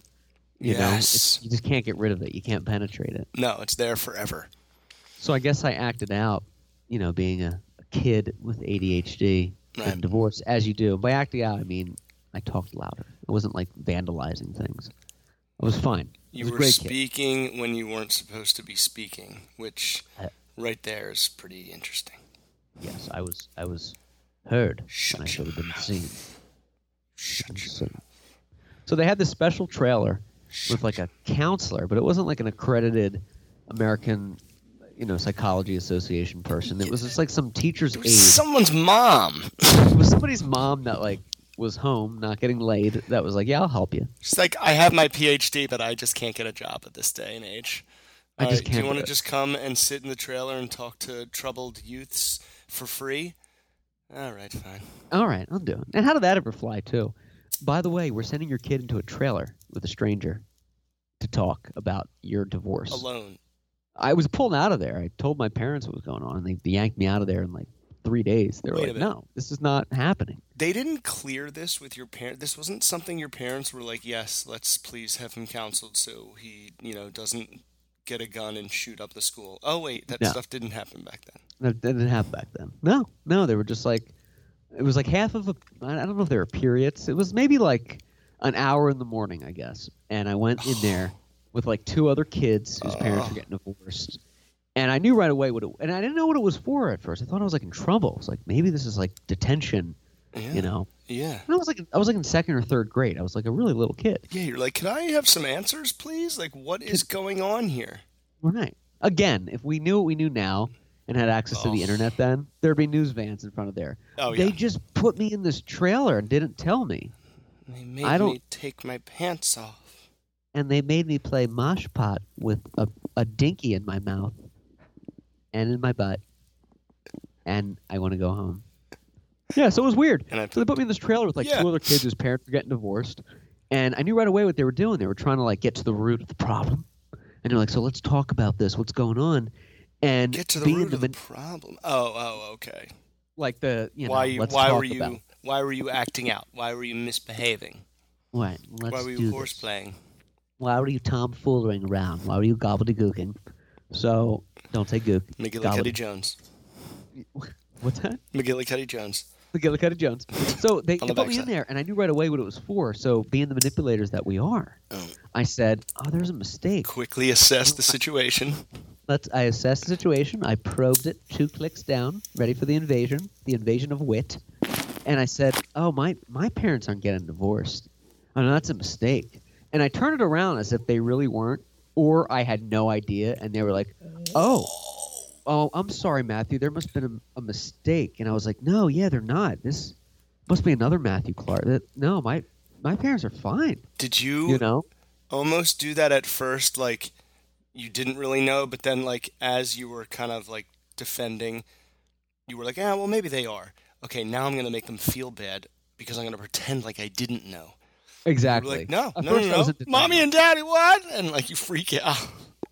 You know, Yes. It's- you just can't get rid of it. You can't penetrate it. No, it's there forever. So I guess I acted out, you know, being a, a kid with ADHD Right. and divorce, as you do. By acting out, I mean I talked louder. I wasn't like vandalizing things. I was fine. I You was were great kid. speaking when you weren't supposed to be speaking, which Uh, right there is pretty interesting. Yes, I was. I was heard Shut I should have been seen. Shut your So, so they had this special trailer with like a counselor, but it wasn't like an accredited American, you know, psychology association person. It was just like some teacher's aide. someone's mom. It was somebody's mom that like was home, not getting laid. That was like, yeah, I'll help you. She's like, I have my PhD, but I just can't get a job at this day and age. I just Uh, Do can't you want to just come and sit in the trailer and talk to troubled youths for free? All right, fine. All right, I'll do it. And how did that ever fly too? By the way, we're sending your kid into a trailer with a stranger to talk about your divorce. Alone. I was pulled out of there. I told my parents what was going on, and they, yanked me out of there in like three days. They were Wait like, "No, this is not happening." They didn't clear this with your parents. This wasn't something your parents were like, yes, let's please have him counseled so he, you know, doesn't get a gun and shoot up the school. Oh wait, that No. stuff didn't happen back then. That didn't happen back then. No, no, they were just like, it was like half of a. I don't know if there were periods. It was maybe like an hour in the morning, I guess. And I went in there, with like two other kids whose parents were getting divorced. And I knew right away what it and I didn't know what it was for at first. I thought I was like in trouble. It's like maybe this is like detention, Yeah. you know. Yeah. And I was like I was like in second or third grade. I was like a really little kid. Yeah, you're like, can I have some answers, please? Like, what is going on here? Right. Again, if we knew what we knew now and had access to the Oh. internet then, there'd be news vans in front of there. Oh, yeah. they just put me in this trailer and didn't tell me. They made I don't- me take my pants off. And they made me play mosh pot with a, a dinky in my mouth and in my butt. And I want to go home. Yeah, so it was weird. And I So they put me in this trailer with like Yeah. two other kids whose parents were getting divorced. And I knew right away what they were doing. They were trying to like get to the root of the problem. And they're like, so let's talk about this. What's going on? And Get to the being root of the man- problem. Oh, oh, okay. like the you know why you? let's Why talk were you? about Why were you acting out? Why were you misbehaving? what let's why were do you this. horseplaying? Why were you tomfoolering around? Why were you gobbledygooking? So don't say gook. McGillicuddy Jones. What's that? McGillicuddy Jones. McGillicuddy Jones. So they, On they put me in there, and I knew right away what it was for. So being the manipulators that we are, Oh. I said, "Oh, there's a mistake. Quickly assess the situation. Let's." I assessed the situation. I probed it two clicks down, ready for the invasion, the invasion of wit. And I said, "Oh, my my parents aren't getting divorced. Oh, no, that's a mistake." And I turned it around as if they really weren't, or I had no idea, and they were like, "Oh, oh, I'm sorry, Matthew. There must have been a, a mistake." And I was like, "No, yeah, they're not. This must be another Matthew Clark. That no, my my parents are fine. Did you, You know." almost do that at first? Like you didn't really know, but then like as you were kind of like defending, you were like, "Ah, well, maybe they are." Okay, now I'm gonna make them feel bad because I'm gonna pretend like I didn't know. Exactly. like, "No, At no, no, I was no. mommy and daddy, what?" And like you freak out.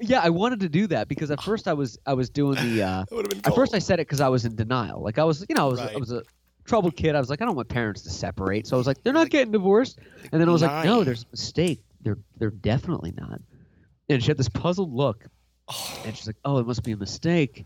Yeah, I wanted to do that because at first I was I was doing the. Uh, That would have been. at first. I said it because I was in denial. Like I was, you know, I was I was a troubled kid. I was like, I don't want parents to separate. So I was like, they're not getting divorced. And then I was like, no, there's a mistake. They're they're definitely not. And she had this puzzled look, Oh, and she's like, oh, it must be a mistake.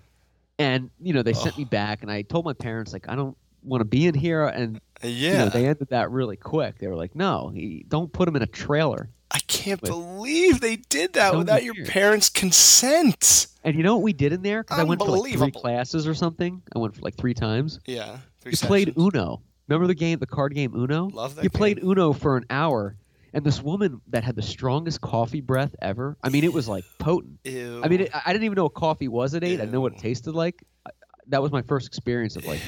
And you know, they sent me back, and I told my parents like, I don't want to be in here. And yeah. you know, they ended that really quick. They were like, no, he, don't put him in a trailer. I can't with- believe they did that without your parents' consent. And you know what we did in there? Because I went for like three classes or something. I went for like three times. Yeah. Three You played. Uno. Remember the game, the card game Uno? Love that You played. Uno for an hour, and this woman that had the strongest coffee breath ever. I mean, it was like potent. Ew. I mean, it, I didn't even know what coffee was at eight. I didn't know what it tasted like. I, that was my first experience of like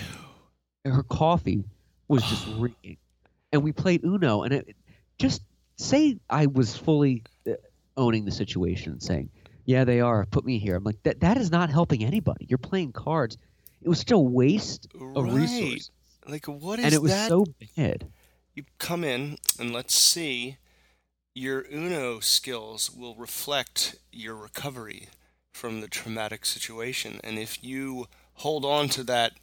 her coffee was just reeking. And we played Uno, and it just say I was fully uh, owning the situation and saying, "Yeah, they are. Put me here." I'm like, that that is not helping anybody. You're playing cards. It was still a waste of Right. resources, Like, what is and it was that? so bad. you come in and let's see. Your Uno skills will reflect your recovery from the traumatic situation, and if you hold on to that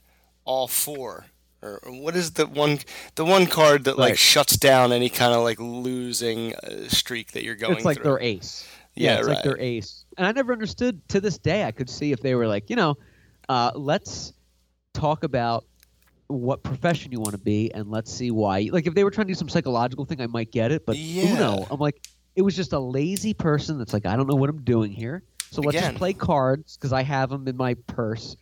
all four. Or what is the one the one card that like shuts down any kind of like losing uh, streak that you're going it's like through? their ace. Yeah, it's like right. their ace. And I never understood to this day. I could see if they were like, you know, uh, let's talk about what profession you want to be, and let's see why. Like if they were trying to do some psychological thing, I might get it. But Yeah. Uno, I'm like, it was just a lazy person that's like, I don't know what I'm doing here. So let's Again. just play cards because I have them in my purse.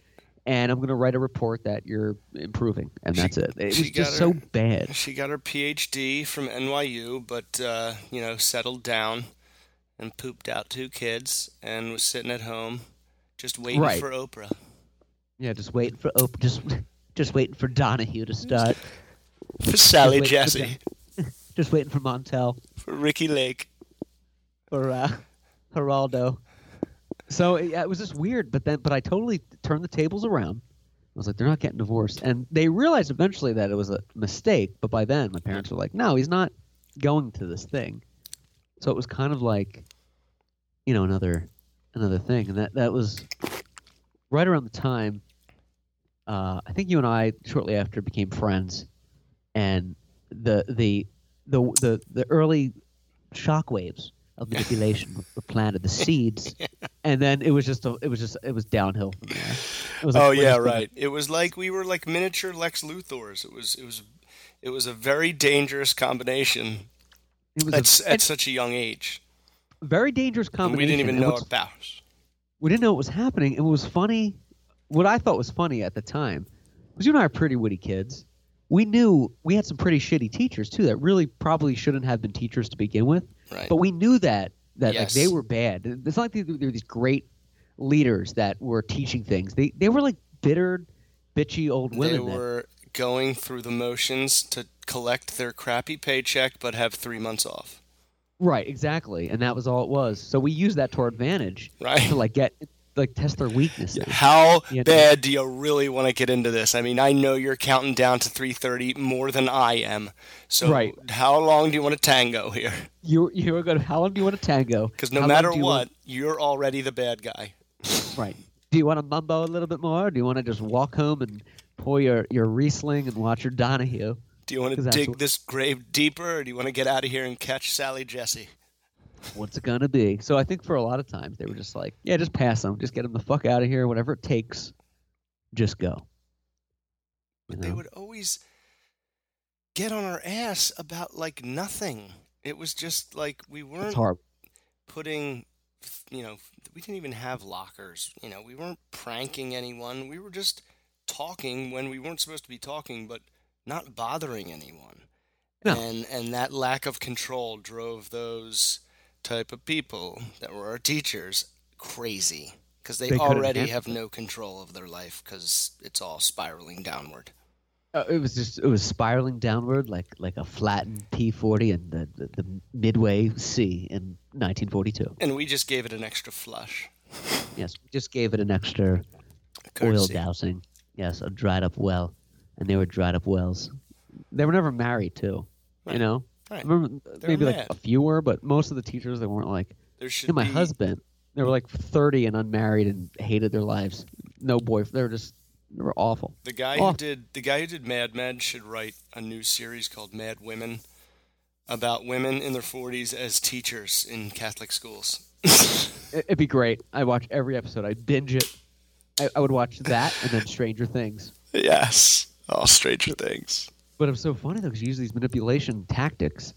And I'm going to write a report that you're improving, and She- that's it. It was just so bad. She got her PhD from NYU, but uh, you know, settled down and pooped out two kids and was sitting at home just waiting Right. for Oprah. Yeah, just waiting for Oprah. just just waiting for Donahue to start. For Sally for Jessy, Just waiting for Montel. for Ricki Lake. for uh, Geraldo. So yeah, it was just weird, but then but I totally turned the tables around. I was like, they're not getting divorced, and they realized eventually that it was a mistake. But by then, my parents were like, no, he's not going to this thing. So it was kind of like, you know, another another thing, and that that was right around the time. Uh, I think you and I shortly after became friends, and the the the the, the early shockwaves of manipulation planted, the plant of the seeds, and then it was just a, it was just it was downhill from there. It was like Oh yeah, right. It was like we were like miniature Lex Luthors. It was it was it was a very dangerous combination It was at, a, at such a young age. very dangerous And combination. we didn't even know about it. we didn't know what was happening. And what was funny, what I thought was funny at the time, was you and I are pretty witty kids. We knew we had some pretty shitty teachers too that really probably shouldn't have been teachers to begin with. Right. But we knew that that Yes. like they were bad. It's not like they, they were these great leaders that were teaching things. They they were like bitter, bitchy old they women. that- were going through the motions to collect their crappy paycheck but have three months off. right, exactly, and that was all it was. So we used that to our advantage Right. to like get like test their weaknesses. How You know? bad do you really want to get into this? I mean, I know you're counting down to 3:30 more than I am. So Right. how long do you want to tango here? You you were going. to How long do you want to tango? Because no How matter you what, want- you're already the bad guy. Right. Do you want to mumbo a little bit more? Or do you want to just walk home and pour your, your Riesling and watch your Donahue? Do you want to dig what- this grave deeper, or do you want to get out of here and catch Sally Jessy? What's it gonna be? So I think for a lot of times they were just like, yeah, just pass them, just get them the fuck out of here, whatever it takes, just go. You But they would always get on our ass about like nothing. It was just like we weren't putting, you know, we didn't even have lockers. You know, we weren't pranking anyone. We were just talking when we weren't supposed to be talking, but not bothering anyone. No. And and that lack of control drove those type of people that were our teachers crazy because they, They already have no control of their life because it's all spiraling downward. Uh, it was just it was spiraling downward like like a flattened P40 in the, the, the Midway sea in 1942. And we just gave it an extra flush. Yes, we just gave it an extra oil dousing. Yes, a dried up well, and they were dried up wells. They were never married too. You know, Right. I remember uh, They maybe like a few were, but most of the teachers they weren't like. There should And my be husband, they were like 30 and unmarried and hated their lives. No boyfriend. They were just they were awful. the guy Oh. who did the guy who did Mad Men should write a new series called Mad Women about women in their 40s as teachers in Catholic schools. It- It'd be great. I watch every episode. I binge it. I, I would watch that and then Stranger Things. yes. Oh, Stranger Things. But it was so funny though because you use these manipulation tactics,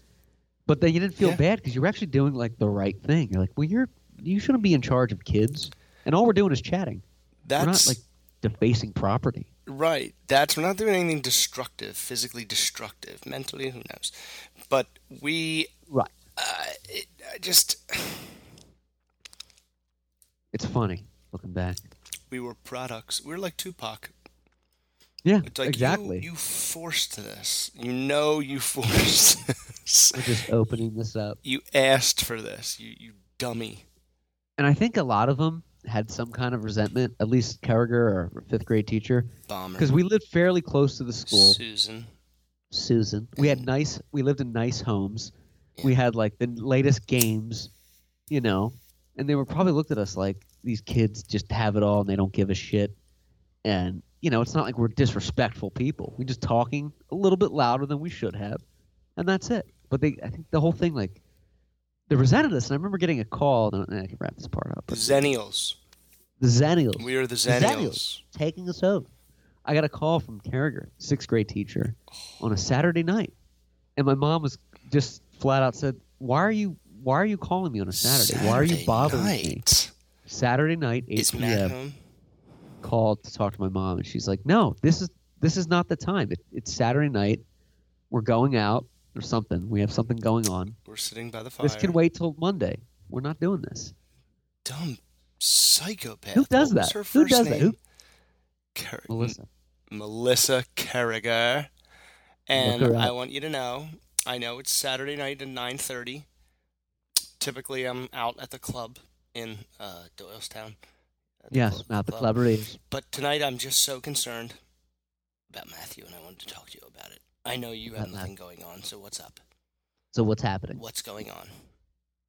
but then you didn't feel Yeah. bad because you were actually doing like the right thing. You're like, well, you're you shouldn't be in charge of kids, and all we're doing is chatting. That's we're not like defacing property. right. That's we're not doing anything destructive, physically destructive, mentally who knows. But we Right. uh, it, I just It's funny looking back. we were products. We were like Tupac. Yeah, It's like exactly. you, you forced this. You know you forced this. We're just opening this up. You asked for this. You you dummy. and I think a lot of them had some kind of resentment. At least Carragher, our fifth grade teacher, Bomber. because we lived fairly close to the school. Susan. Susan, we had nice. We lived in nice homes. Yeah. We had like the latest games, you know, and they were probably looked at us like these kids just have it all and they don't give a shit. And you know, it's not like we're disrespectful people. We're just talking a little bit louder than we should have, and that's it. But they, I think the whole thing like. They resented us, and I remember getting a call. And I can wrap this part up. The Zennials. the Zennials We are the Zennials. Zennials. taking us home. I got a call from Carragher, sixth grade teacher, on a Saturday night, and my mom was just flat out said, "Why are you Why are you calling me on a Saturday? Why are you Saturday bothering me?" night. Saturday night, eight Is p.m. Called to talk to my mom, and she's like, "No, this is this is not the time. It, it's Saturday night. We're going out or something. We have something going on. We're sitting by the fire. This can wait till Monday. We're not doing this." Dumb psychopath. Who does that? Who does that? Who- Melissa. Melissa Carragher. And I want you to know, I know it's Saturday night at 9.30. Typically, I'm out at the club in uh, Doylestown. Yes, club- not the club. But tonight, I'm just so concerned about Matthew, and I wanted to talk to you about it. I know you have nothing going on, so what's up? So what's happening? What's going on?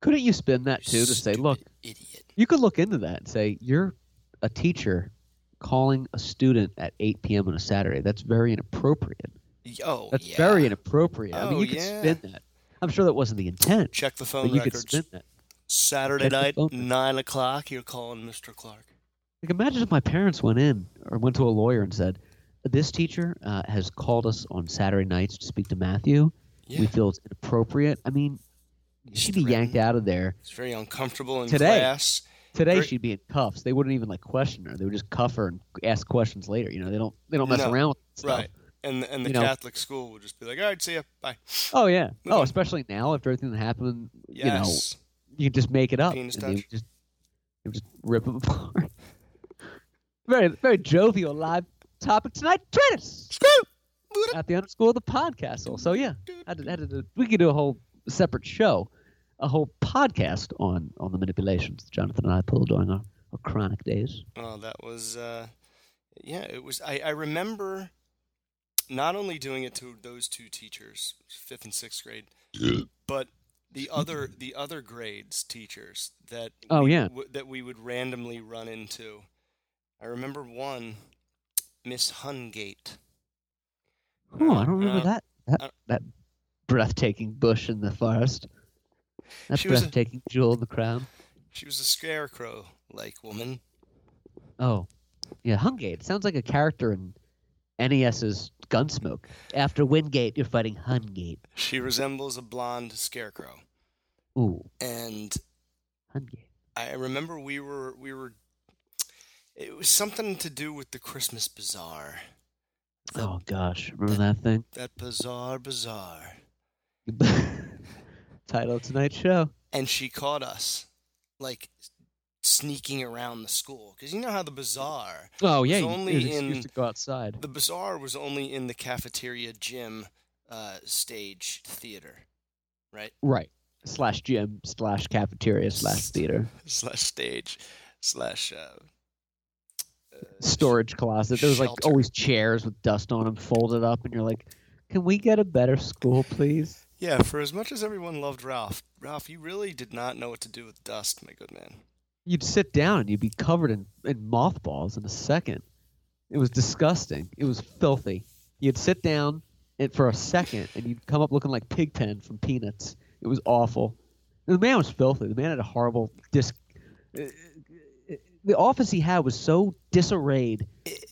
Couldn't you spin that too to say, stupid look, idiot. you could look into that and say you're a teacher calling a student at 8 p.m. on a Saturday. That's very inappropriate. Oh, That's yeah. very inappropriate. I mean, Oh, you could yeah. spin that. I'm sure that wasn't the intent, Check the phone but you records. could spin that. Saturday Check the night, phone. nine o'clock. You're calling Mr. Clark. Like, imagine if my parents went in or went to a lawyer and said, "This teacher uh, has called us on Saturday nights to speak to Matthew. Yeah. We feel it's inappropriate." I mean, she'd be yanked out of there. It's very uncomfortable in Today. class. Today Very- she'd be in cuffs. They wouldn't even like question her. They would just cuff her and ask questions later. You know, they don't they don't mess No. around with stuff. Right. And and the You know- Catholic school would just be like, all right, see ya, bye. Oh yeah. Move Oh, on. especially now after everything that happened. You know, Yes. you just make it up. Penis and they would just they would just rip them apart. Very very jovial live topic tonight. Tennis at the underscore of the podcast. So yeah, had to, had to, do- we could do a whole separate show, a whole podcast on on the manipulations that Jonathan and I pulled during our, our chronic days. Oh, that was uh, yeah. It was. I I remember not only doing it to those two teachers, fifth and sixth grade, but the other the other grades teachers that Oh, we, yeah. w- that we would randomly run into. I remember one, Miss Hungate. Oh, I don't remember Uh, that that uh, that breathtaking bush in the forest. That was a- breathtaking jewel in the crown. She was a scarecrow like woman. Oh, yeah, Hungate. Sounds like a character in NES's Gunsmoke. After Wingate, you're fighting Hungate. She resembles a blonde scarecrow, Ooh, and Hungate. I remember we were we were. It was something to do with the Christmas bazaar. Oh gosh, remember that thing? That bizarre bazaar. Title of tonight's show. And she caught us, like sneaking around the school, because you know how the bazaar. Oh yeah, you- only was in- to go outside. The bazaar was only in the cafeteria gym, uh, stage theater, right? Right. Slash gym slash cafeteria slash theater slash stage slash uh, storage closet. There was like Shelter. always chairs with dust on them folded up, and you're like, "Can we get a better school, please?" Yeah, for as much as everyone loved Ralph, Ralph, you really did not know what to do with dust, my good man. You'd sit down and you'd be covered in, in mothballs in a second. It was disgusting. It was filthy. You'd sit down and for a second and you'd come up looking like Pigpen from Peanuts. It was awful. The man was filthy. The man had a horrible dis. The office he had was so disarrayed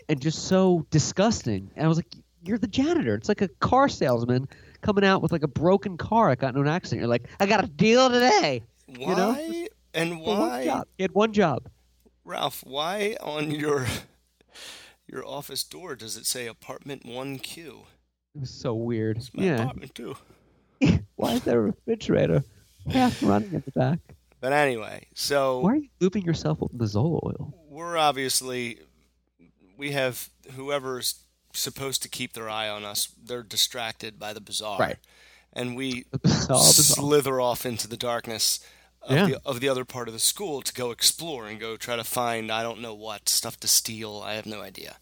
and just so disgusting. And I was like, "You're the janitor." It's like a car salesman coming out with like a broken car I got in an accident. You're like, "I got a deal today." Why know? and one why, job. He had one job. Ralph? Why on your your office door does it say apartment one Q? It was so weird. It's my yeah. apartment too. Why is there a refrigerator half running in the back? But anyway, so Why are you looping yourself with Mazola oil? we're obviously we have whoever's supposed to keep their eye on us. They're distracted by the bazaar, Right. and we The bizarre, bizarre. slither off into the darkness of, Yeah. the, of the other part of the school to go explore and go try to find I don't know what stuff to steal. I have no idea.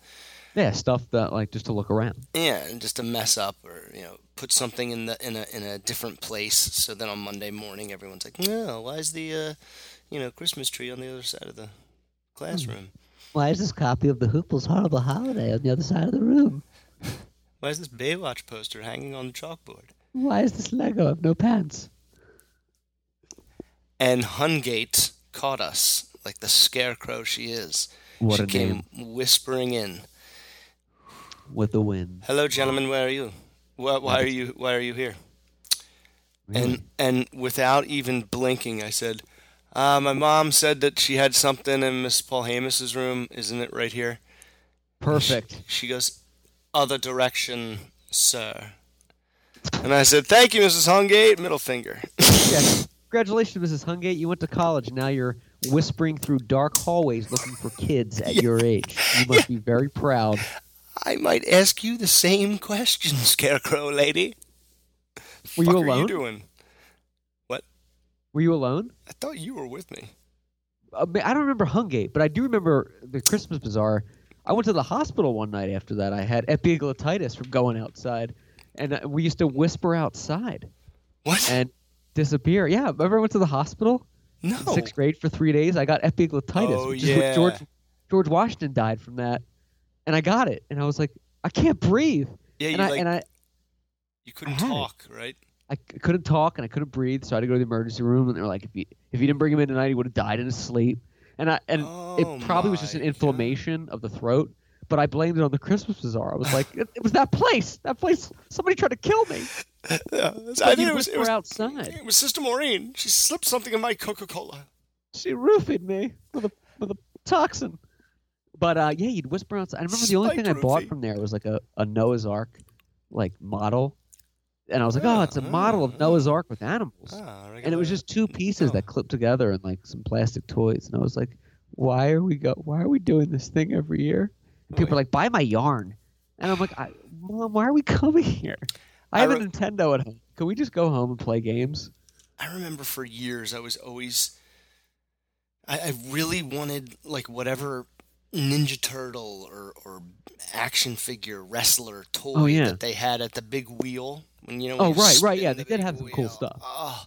Yeah, stuff that like just to look around. Yeah, and just to mess up or you know put something in the in a in a different place. So then on Monday morning, everyone's like, "No, why is the uh, you know Christmas tree on the other side of the classroom? Why is this copy of the Hoople's Horrible Holiday on the other side of the room? Why is this Baywatch poster hanging on the chalkboard?" Why is this Lego of no pants? And Hungate caught us like the scarecrow she is. What she came name whispering in. with the wind. Hello, gentlemen. Where are you? Why, why are you? Why are you here? And and without even blinking, I said, uh, "My mom said that she had something in Miss Paul Hamos's room. Isn't it right here?" Perfect. She goes, "Other direction, sir." And I said, "Thank you, Mrs. Hungate." Middle finger. yeah. Congratulations, Mrs. Hungate. You went to college. Now you're whispering through dark hallways looking for kids at your age. You must be very proud. I might ask you the same question, Scarecrow lady. Were you Fuck Are alone? you doing? What? Were you alone? I thought you were with me. Uh, ma- I don't remember Hungate, but I do remember the Christmas Bazaar. I went to the hospital one night after that. I had epiglottitis from going outside, and uh, we used to whisper outside What? and disappear. Yeah, remember I went to the hospital no. sixth grade for three days. I got epiglottitis, Oh, which is what yeah. George George Washington died from that, and I got it, and I was like, I can't breathe, Yeah, you and I like and I. you couldn't it. talk, right? I couldn't talk and I couldn't breathe, so I had to go to the emergency room. And they were like, "If you if you didn't bring him in tonight, he would have died in his sleep." And I and Oh, it probably was just an inflammation of the throat, but I blamed it on the Christmas Bazaar. I was like, it, it was that place. That place. Somebody tried to kill me. Yeah, I think it was it was outside. it was Sister Maureen. She slipped something in my Coca Cola. She roofied me with a with a toxin. But uh, yeah, you'd whisper outside. I remember the only thing I bought roofie. from there was like a, a Noah's Ark like model, and I was like, oh, it's a model of Noah's Ark with animals. Ah, and it was just two pieces that clipped together and like some plastic toys. And i was like why are we go why are we doing this thing every year? And people are like buy my yarn. And i'm like I, mom why are we coming here? I I have a re- nintendo at home. Can we just go home and play games? I remember for years I was always I, I really wanted like whatever Ninja Turtle or, or action figure wrestler toy Oh, yeah. that they had at the big wheel. When you know Oh, you right, right, yeah, the they did have some cool stuff. Oh.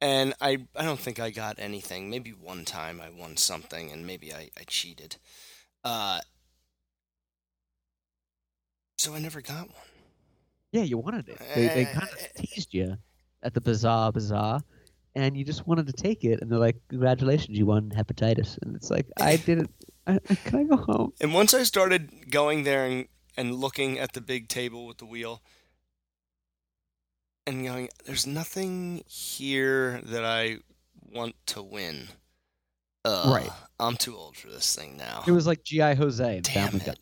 And I I don't think I got anything. Maybe one time I won something and maybe I, I cheated. Uh so I never got one. yeah you wanted it they, they kind Uh, of teased you at the bazaar bazaar and you just wanted to take it and they're like congratulations you won hepatitis and it's like i didn't I, I, can i go home And once I started going there and, and looking at the big table with the wheel and going, there's nothing here that I want to win. Uh, Right. I'm too old for this thing now. it was like G.I. Joes and Damn family Guy. it.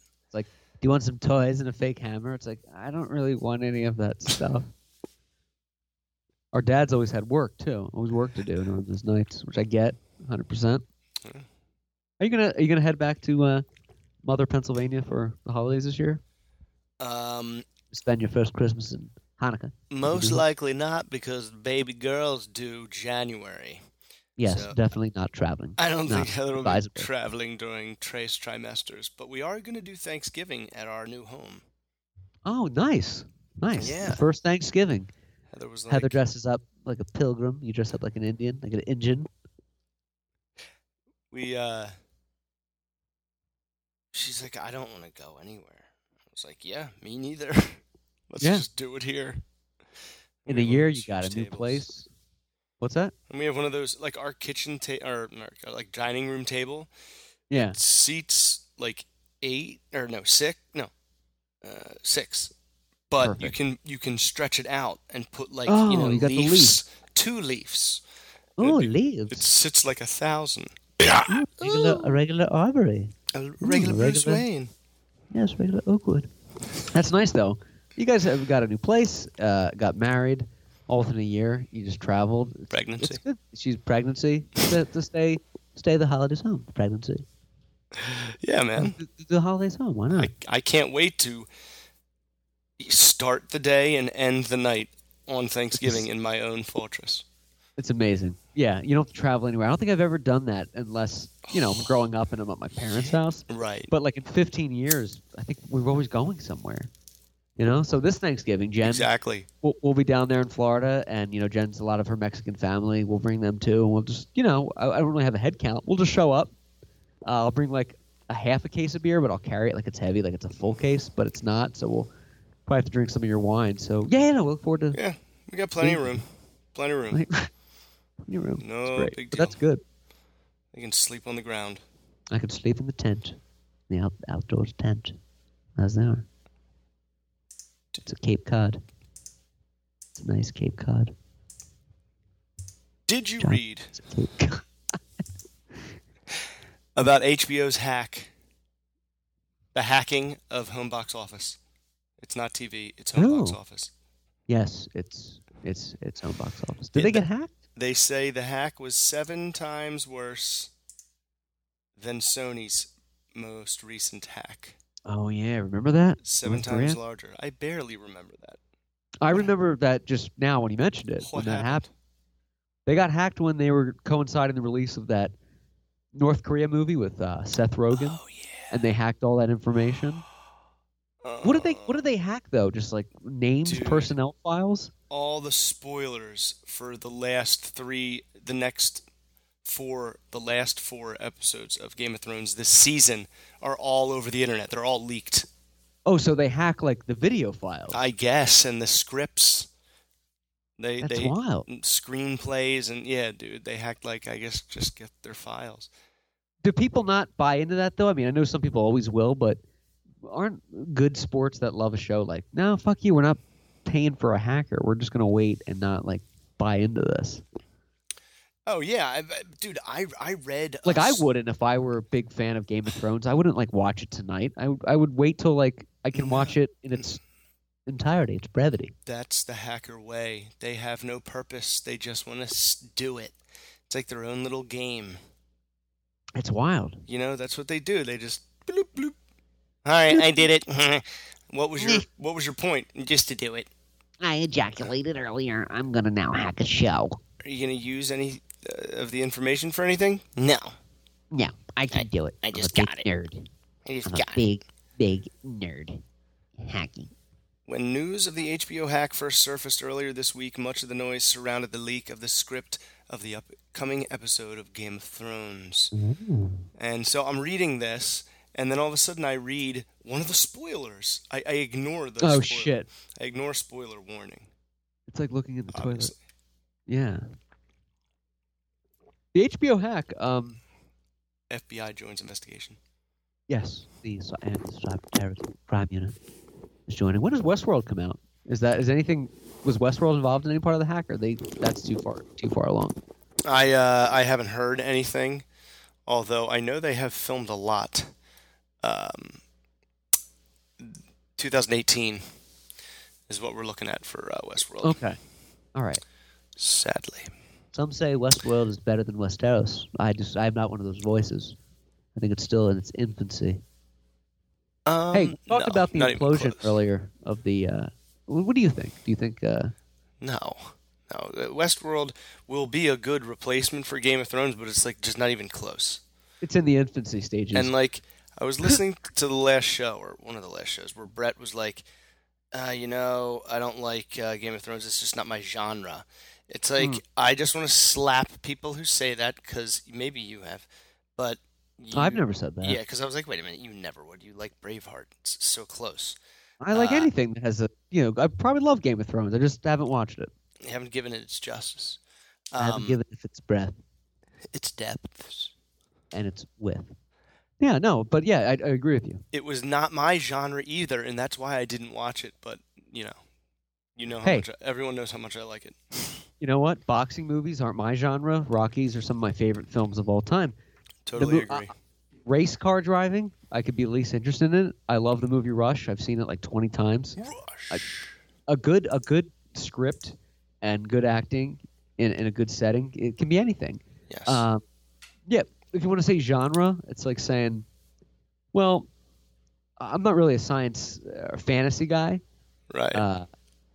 do you want some toys and a fake hammer? It's like I don't really want any of that stuff. Our dads always had work too, always work to do on those nights, which I get, hundred percent. Are you gonna Are you gonna head back to uh, Mother, Pennsylvania for the holidays this year? Um, Spend your first Christmas in Hanukkah. most likely not because baby girls do January. Yes, So- definitely not traveling. I don't Not think Heather will be traveling during trace trimesters, but we are going to do Thanksgiving at our new home. Oh, nice, nice. Yeah. The first Thanksgiving. Heather was like, Heather dresses up like a pilgrim. You dress up like an Indian, like an Indian. we uh she's like i don't want to go anywhere i was like yeah me neither let's Yeah. just do it here In We a year, you got a huge new place. What's that? and we have one of those like our kitchen table, or our, like dining room table Yeah. seats like eight or no six no uh six but you can you can stretch it out and put like Oh, you know you got the leaves two leaves Oh, It'd leaves. it sits like a thousand Ooh, regular, a regular arbory. A regular Bruce regular- Wayne Yes, regular Oakwood. That's nice though. You guys have got a new place, uh, got married, all within a year. You just traveled. Pregnancy. It's good. She's pregnancy to, to stay Stay the holidays home. Pregnancy. yeah man the, the holidays home. Why not? I, I can't wait to start the day and end the night on Thanksgiving in my own fortress. It's amazing. Yeah, you don't have to travel anywhere. I don't think I've ever done that unless you know I'm growing up and I'm at my parents' house. Right. But like in 15 years, I think we're always going somewhere. You know, so this Thanksgiving, Jen, Exactly. we'll, we'll be down there in Florida, and you know, Jen's a lot of her Mexican family. We'll bring them too, and we'll just, you know, I, I don't really have a head count. We'll just show up. Uh, I'll bring like a half a case of beer, but I'll carry it like it's heavy, like it's a full case, but it's not. So we'll probably have to drink some of your wine. So yeah, no, we look forward to Yeah, we got plenty of room. Plenty of room. your room. No It's great. big But that's good. You can sleep on the ground. I could sleep in the tent, the out, outdoors tent, as they are. It's a Cape Cod. It's a nice Cape Cod. Did you John. read It's a Cape Cod. about HBO's hack? The hacking of home box office. It's not TV. It's home oh. box No. office. Yes, it's it's it's home box office. Did Yeah, they get hacked? They say the hack was seven times worse than Sony's most recent hack. Oh yeah, remember that? Seven North times Korea? larger. I barely remember that. I remember that just now when you mentioned it. What when that happened? happened, they got hacked when they were coinciding the release of that North Korea movie with uh, Seth Rogen, Oh yeah. and they hacked all that information. What did they What did they hack though? Just like names, Dude. personnel files. All the spoilers for the last three, the next four, the last four episodes of Game of Thrones this season are all over the internet. They're all leaked, Oh, so they hack like the video files. I guess, and the scripts. They That's they wild. screenplays and yeah, dude, they hacked like I guess just get their files. Do people not buy into that though? I mean, I know some people always will, but aren't good sports that love a show like no fuck you we're not paying for a hacker we're just gonna wait and not like buy into this Oh yeah, I, I- uh, dude, I I read like I wouldn't if I were a big fan of Game of Thrones I wouldn't like watch it tonight I would- I would wait till like I can watch it in its entirety its brevity That's the hacker way. They have no purpose. They just want to do it. It's like their own little game. it's wild You know, that's what they do. They just bloop bloop. All right, I did it. what was your What was your point? Just to do it. I ejaculated earlier. I'm gonna now hack a show. Are you gonna use any uh, of the information for anything? No, No, I can do it. I just big got it. Nerd. I just I'm a got it. big, big nerd. Hacking. When news of the HBO hack first surfaced earlier this week, much of the noise surrounded the leak of the script of the upcoming episode of Game of Thrones. And so I'm reading this, and then all of a sudden I read one of the spoilers. I, I ignore the oh spoiler. shit I ignore spoiler warning. it's like looking in the toilet yeah the HBO hack um FBI joins investigation. Yes, the anti-terrorism crime unit is joining. When does Westworld come out? Is that is anything was Westworld involved in any part of the hack? Or they that's too far too far along. I uh, I haven't heard anything, although I know they have filmed a lot. Um, 2018 is what we're looking at for uh, Westworld. Okay, all right. Sadly, Some say Westworld is better than Westeros. I just I'm not one of those voices. I think it's still in its infancy. um, hey, we talked no, about the implosion earlier of the. Uh, what do you think? Do you think? Uh, No, no. Westworld will be a good replacement for Game of Thrones, but it's like just not even close. it's in the infancy stages. And like, I was listening to the last show or one of the last shows where Brett was like, uh, "You know, I don't like uh, Game of Thrones. It's just not my genre." It's like Hmm. I just want to slap people who say that because maybe you have, but you, I've never said that. Yeah, because I was like, wait a minute, you never would. You like Braveheart? It's so close. I like uh, anything that has a. You know, I probably love Game of Thrones. I just haven't watched it. You haven't given it its justice. I haven't Um, given it its breath. its depths. and its width. Yeah, no, but yeah, I, I agree with you. It was not my genre either, and that's why I didn't watch it. But you know, you know how Hey. much everyone knows how much I like it. You know what? Boxing movies aren't my genre. Rockies are some of my favorite films of all time. Totally mo- agree. Race car driving, I could be least interested in it. I love the movie Rush. I've seen it like 20 times. Rush. A good a good script and good acting in, in a good setting, it can be anything. yes. Um, yeah, if you want to say genre, it's like saying, well, I'm not really a science or fantasy guy. right. Uh,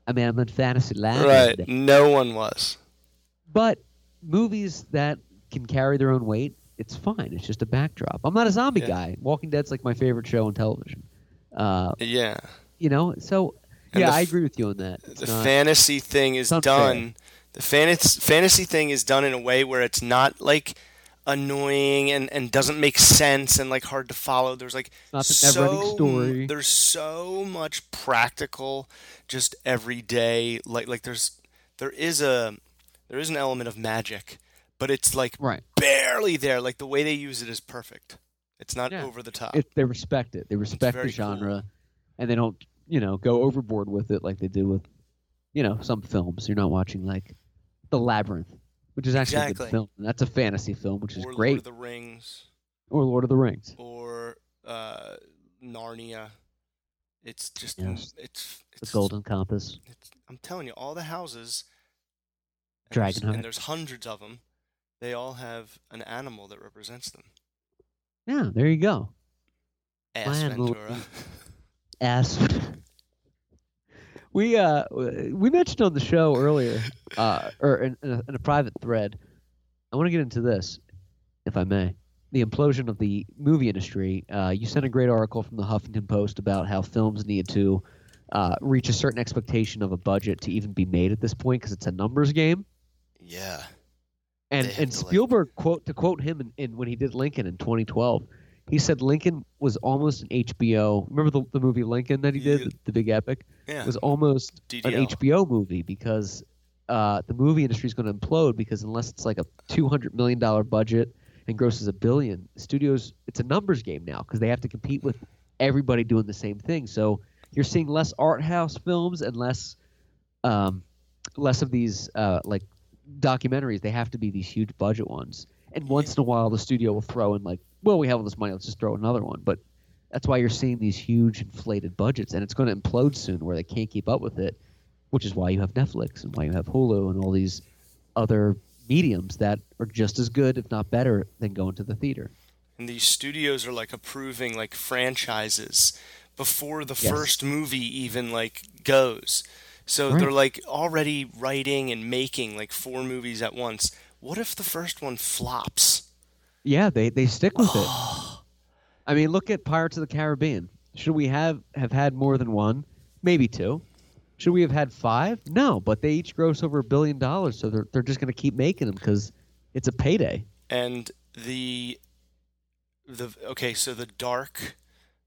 I mean, I'm in fantasy land. right. No one was. But movies that can carry their own weight, it's fine. It's just a backdrop. I'm not a zombie Yeah. guy. Walking Dead's like my favorite show on television. Uh, Yeah. you know, so And yeah, the I agree with you on that. It's the not- fantasy thing is not fair. done. The fantasy fantasy thing is done in a way where it's not like annoying and, and doesn't make sense and like hard to follow. There's like not so story. there's so much practical, just everyday like like there's there is a there is an element of magic, but it's like right. barely there. Like the way they use it is perfect. It's not Yeah. over the top. It, they respect it. They respect the very cool. genre, and they don't, you know, go overboard with it like they do with, you know, some films. You're not watching like The Labyrinth, which is actually a good film. And that's a fantasy film, which is or Lord great. of the Rings. or Lord of the Rings. or uh, Narnia. It's just Yes. it's The Golden Compass. It's, I'm telling you, all the houses, and there's, and there's hundreds of them. They all have an animal that represents them. Yeah, there you go. Ass Ventura. ass. we uh we mentioned on the show earlier, uh, or in, in, a, in a private thread. I want to get into this, if I may. The implosion of the movie industry. Uh, you sent a great article from the Huffington Post about how films need to uh, reach a certain expectation of a budget to even be made at this point because it's a numbers game. yeah, And and to, like- Spielberg quote to quote him in, in when he did Lincoln in 2012, he said Lincoln was almost an HBO. Remember the, the movie Lincoln that he did, Yeah. the, the big epic? yeah. It was almost an HBO movie because uh, the movie industry is going to implode because unless it's like a 200 million dollar budget and grosses a billion, studios it's a numbers game now because they have to compete with everybody doing the same thing. So you're seeing less art house films and less um, less of these uh, like documentaries. They have to be these huge budget ones. And once in a while, the studio will throw in like, well, we have all this money, let's just throw another one. But that's why you're seeing these huge inflated budgets, and it's going to implode soon where they can't keep up with it. Which is why you have Netflix and why you have Hulu and all these other mediums that are just as good, if not better, than going to the theater. And these studios are like approving like franchises before the Yes. first movie even like goes. So Right. they're like already writing and making like four movies at once. What if the first one flops? Yeah, they they stick with it. I mean, look at Pirates of the Caribbean. Should we have have had more than one? Maybe two. Should we have had five? No, but they each gross over a billion dollars, so they're they're just going to keep making them because it's a payday. and the the okay so the dark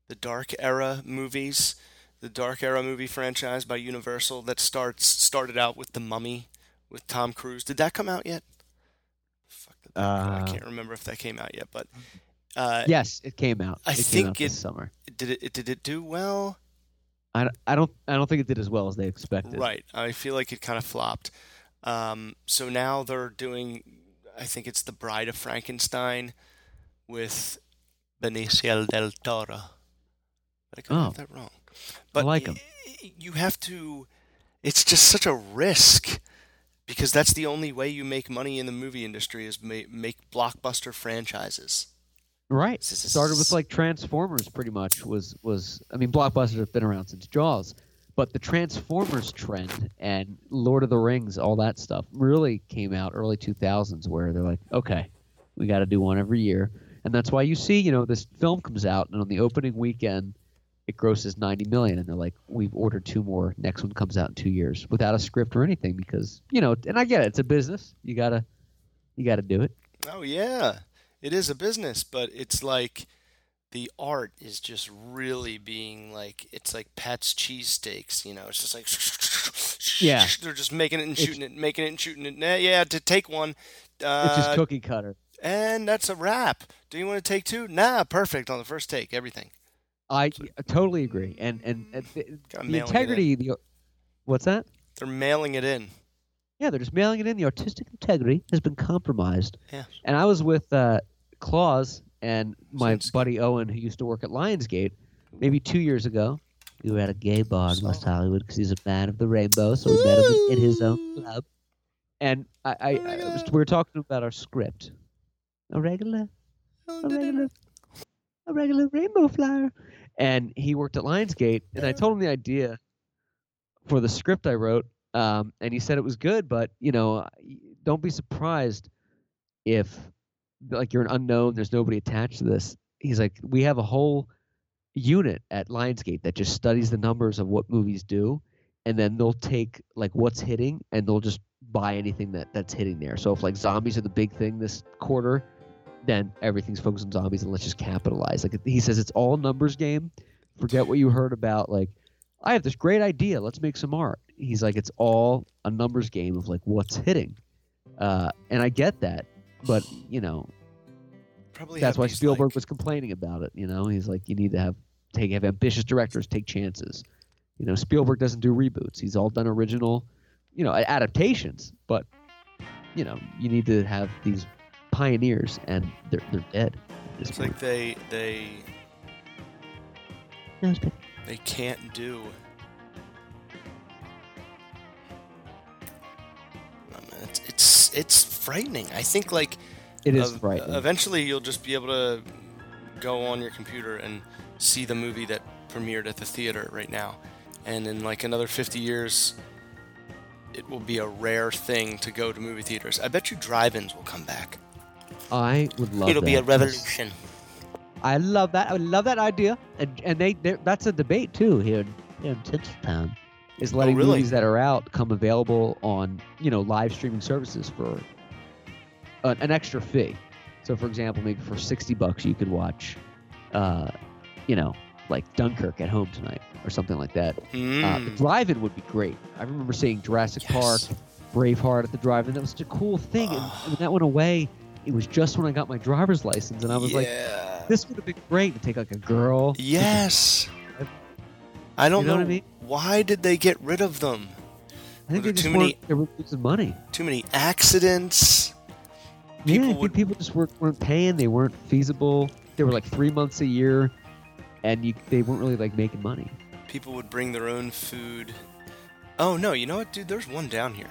the dark era movies the dark era movie franchise by universal that starts started out with the mummy with tom cruise did that come out yet Fuck the i Uh, can't remember if that came out yet but uh Yes, it came out. I it think out this it- summer. did it did it do well I, I don't I don't think it did as well as they expected. right i feel like it kind of flopped um so now they're doing i think it's the bride of frankenstein with benicio del toro but i could Oh. have that wrong but like 'em. y- you have to it's just such a risk because that's the only way you make money in the movie industry is ma- make blockbuster franchises Right. Started with like Transformers, pretty much. Was was I mean, blockbusters have been around since Jaws, but the Transformers trend and Lord of the Rings, all that stuff, really came out early 2000s, where they're like, okay, we got to do one every year, and that's why you see, you know, this film comes out, and on the opening weekend, it grosses 90 million, and they're like, we've ordered two more. Next one comes out in two years, without a script or anything, because you know, and I get it, it's a business. You gotta, you gotta do it. Oh yeah, it is a business, but it's like the art is just really being like it's like Pat's cheesesteaks, you know. It's just like Yeah. they're just making it and It's- shooting it, making it and shooting it. Nah, Yeah, to take one, uh, It's just cookie cutter. and that's a wrap. Do you want to take two? Nah, perfect on the first take. Everything. I totally agree, and and, and the, the integrity, the what's that? They're mailing it in. Yeah, they're just mailing it in. The artistic integrity has been compromised. Yeah. And I was with uh, Claus and my Sounds buddy Owen, who used to work at Lionsgate, maybe two years ago. We were at a gay bar in West Hollywood because he's a fan of the rainbow, so we met him in his own club. And I, I, I was, we were talking about our script. A regular, a regular, a regular rainbow flyer. And he worked at Lionsgate, and I told him the idea for the script I wrote, um, and he said it was good, but you know, don't be surprised if like you're an unknown. There's nobody attached to this. He's like, we have a whole unit at Lionsgate that just studies the numbers of what movies do, and then they'll take like what's hitting and they'll just buy anything that that's hitting there. So if like zombies are the big thing this quarter, then everything's focused on zombies and let's just capitalize. Like he says, it's all numbers game. Forget what you heard about like I have this great idea. Let's make some art. He's like, it's all a numbers game of like what's hitting, uh, and I get that, but you know Probably that's why Spielberg like- was complaining about it. You know, he's like, you need to have take have ambitious directors take chances. You know, Spielberg doesn't do reboots. He's all done original, you know, adaptations. But you know, you need to have these pioneers, and they're they're dead. At this It's point. like they they No, it's good. they can't do. Man, It's, it's it's frightening. I think like it is ev- frightening. Eventually, you'll just be able to go on your computer and see the movie that premiered at the theater right now, and in like another 50 years, it will be a rare thing to go to movie theaters. I bet you drive-ins will come back. I would love. It'll be a revolution. I love that. I love that idea, and and they that's a debate too here in, Here in Tinseltown. is letting Oh, really? movies that are out come available on you know live streaming services for an, an extra fee. So, for example, maybe for sixty bucks you could watch, uh, you know, like Dunkirk at home tonight or something like that. Uh, the Mm. drive-in would be great. I remember seeing Jurassic Park, Braveheart at the drive-in. That was such a cool thing, and when that went away, it was just when I got my driver's license, and I was like. This would have been great to take like a girl. Yes. I don't You know know, what I mean? why did they get rid of them. I think they too many- They were losing money. Too many accidents. yeah, People think would- people just weren't, weren't paying. They weren't feasible. They were like three months a year, and you, they weren't really like making money. People would bring their own food. Oh no, you know what, dude? There's one down here.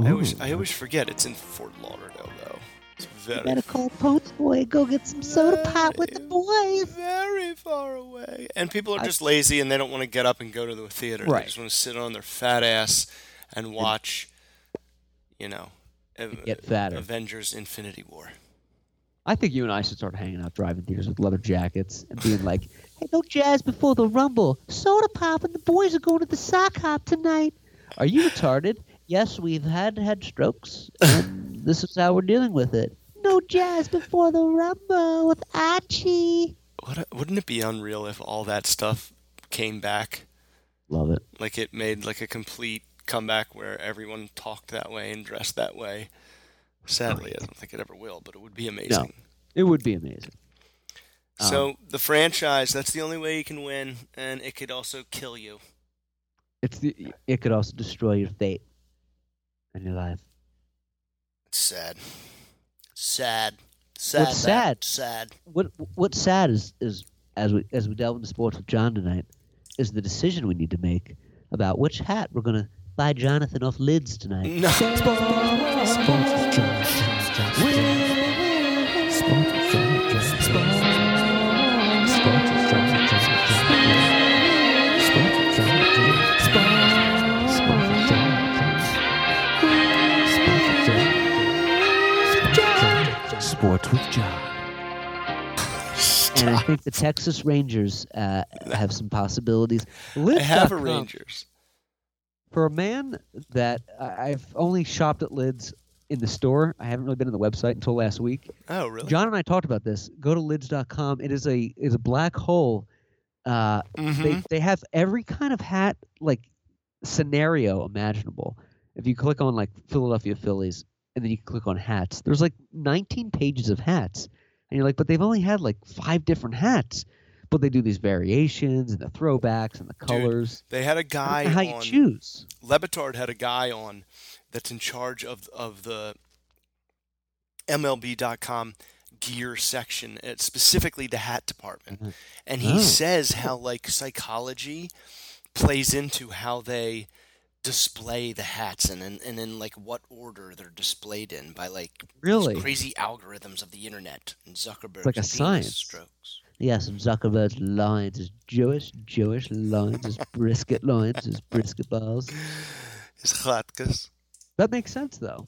I always I always forget it's in Fort Lauderdale though. It's very Better call Pony Boy. Go get some soda pop with the boys. very far away. And people are I- just lazy and they don't want to get up and go to the theater. Right. They just want to sit on their fat ass and watch, you know, get fatter. Avengers Infinity War. I think you and I should start hanging out driving theaters with leather jackets and being like, Hey, no jazz before the rumble. Soda pop and the boys are going to the sock hop tonight. "Are you retarded?" Yes, we've had had strokes, and this is how we're dealing with it. No jazz before the rumble with Archie. What, wouldn't it be unreal if all that stuff came back? Love it. Like it made like a complete comeback where everyone talked that way and dressed that way. Sadly, I don't think it ever will, but it would be amazing. No, It would be amazing. So um, the franchise, that's the only way you can win, and it could also kill you. It's the. It could also destroy your fate and your life. It's sad. Sad. Sad. What's sad? Sad. What What's sad is is as we as we delve into sports with Jon tonight is the decision we need to make about which hat we're gonna buy Jonathan off lids tonight. No. Sports with Jon. And I think the Texas Rangers uh, have some possibilities. I have a Rangers. For a man that I've only shopped at Lids in the store, I haven't really been on the website until last week. Oh, really? Jon and I talked about this. Go to lids.com. It is a is a black hole. Uh, Mhm. they they have every kind of hat like scenario imaginable. If you click on like Philadelphia Phillies and then you can click on hats, there's like 19 pages of hats, and you're like, but they've only had like five different hats. But they do these variations and the throwbacks and the colors. They had a guy how you on. choose? Le Batard had a guy on that's in charge of of the MLB.com gear section, specifically the hat department, Mhm. and he Oh. says how like psychology plays into how they display the hats and and, and in like what order they're displayed in by like Really? crazy algorithms of the internet and Zuckerberg's like a science. strokes. Yes, and Zuckerberg's lines is Jewish, Jewish lines is brisket lines is brisket balls. His chatkas. That makes sense though.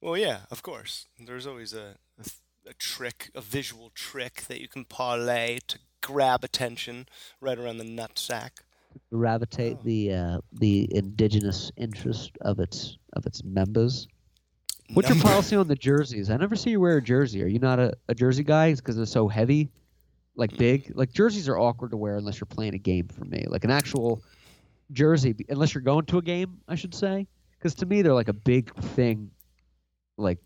Well, yeah, of course. There's always a, a, a trick, a visual trick that you can parlay to grab attention right around the nutsack. Gravitate Oh. the uh, the indigenous interest of its of its members. What's your policy on the jerseys? I never see you wear a jersey. Are you not a, a jersey guy because they're so heavy, like big? Like jerseys are awkward to wear unless you're playing a game. For me, like an actual jersey, unless you're going to a game, I should say. Because to me, they're like a big thing. Like,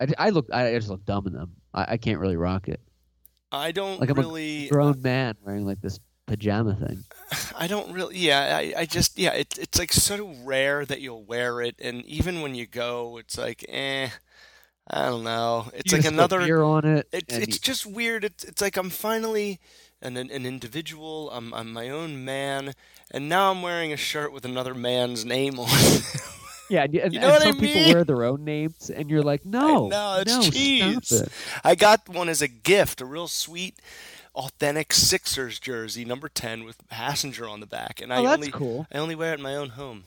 I, I look, I, I just look dumb in them. I, I can't really rock it. I don't Like I'm a really. Grown man wearing like this pajama thing. I don't really. Yeah, I, I just. Yeah, it, it's like so rare that you'll wear it, and even when you go, it's like, eh. I don't know. It's You like another. beer on it. It's it's you- just weird. It's it's like I'm finally an an individual. I'm I'm my own man, and now I'm wearing a shirt with another man's name on. it. yeah, and, and, you know and what I some people wear their own names, and you're like, no, no, it's no, cheese. it. I got one as a gift, a real sweet, authentic Sixers jersey, number ten, with passenger on the back, and I Oh, that's only cool. I only wear it in my own home.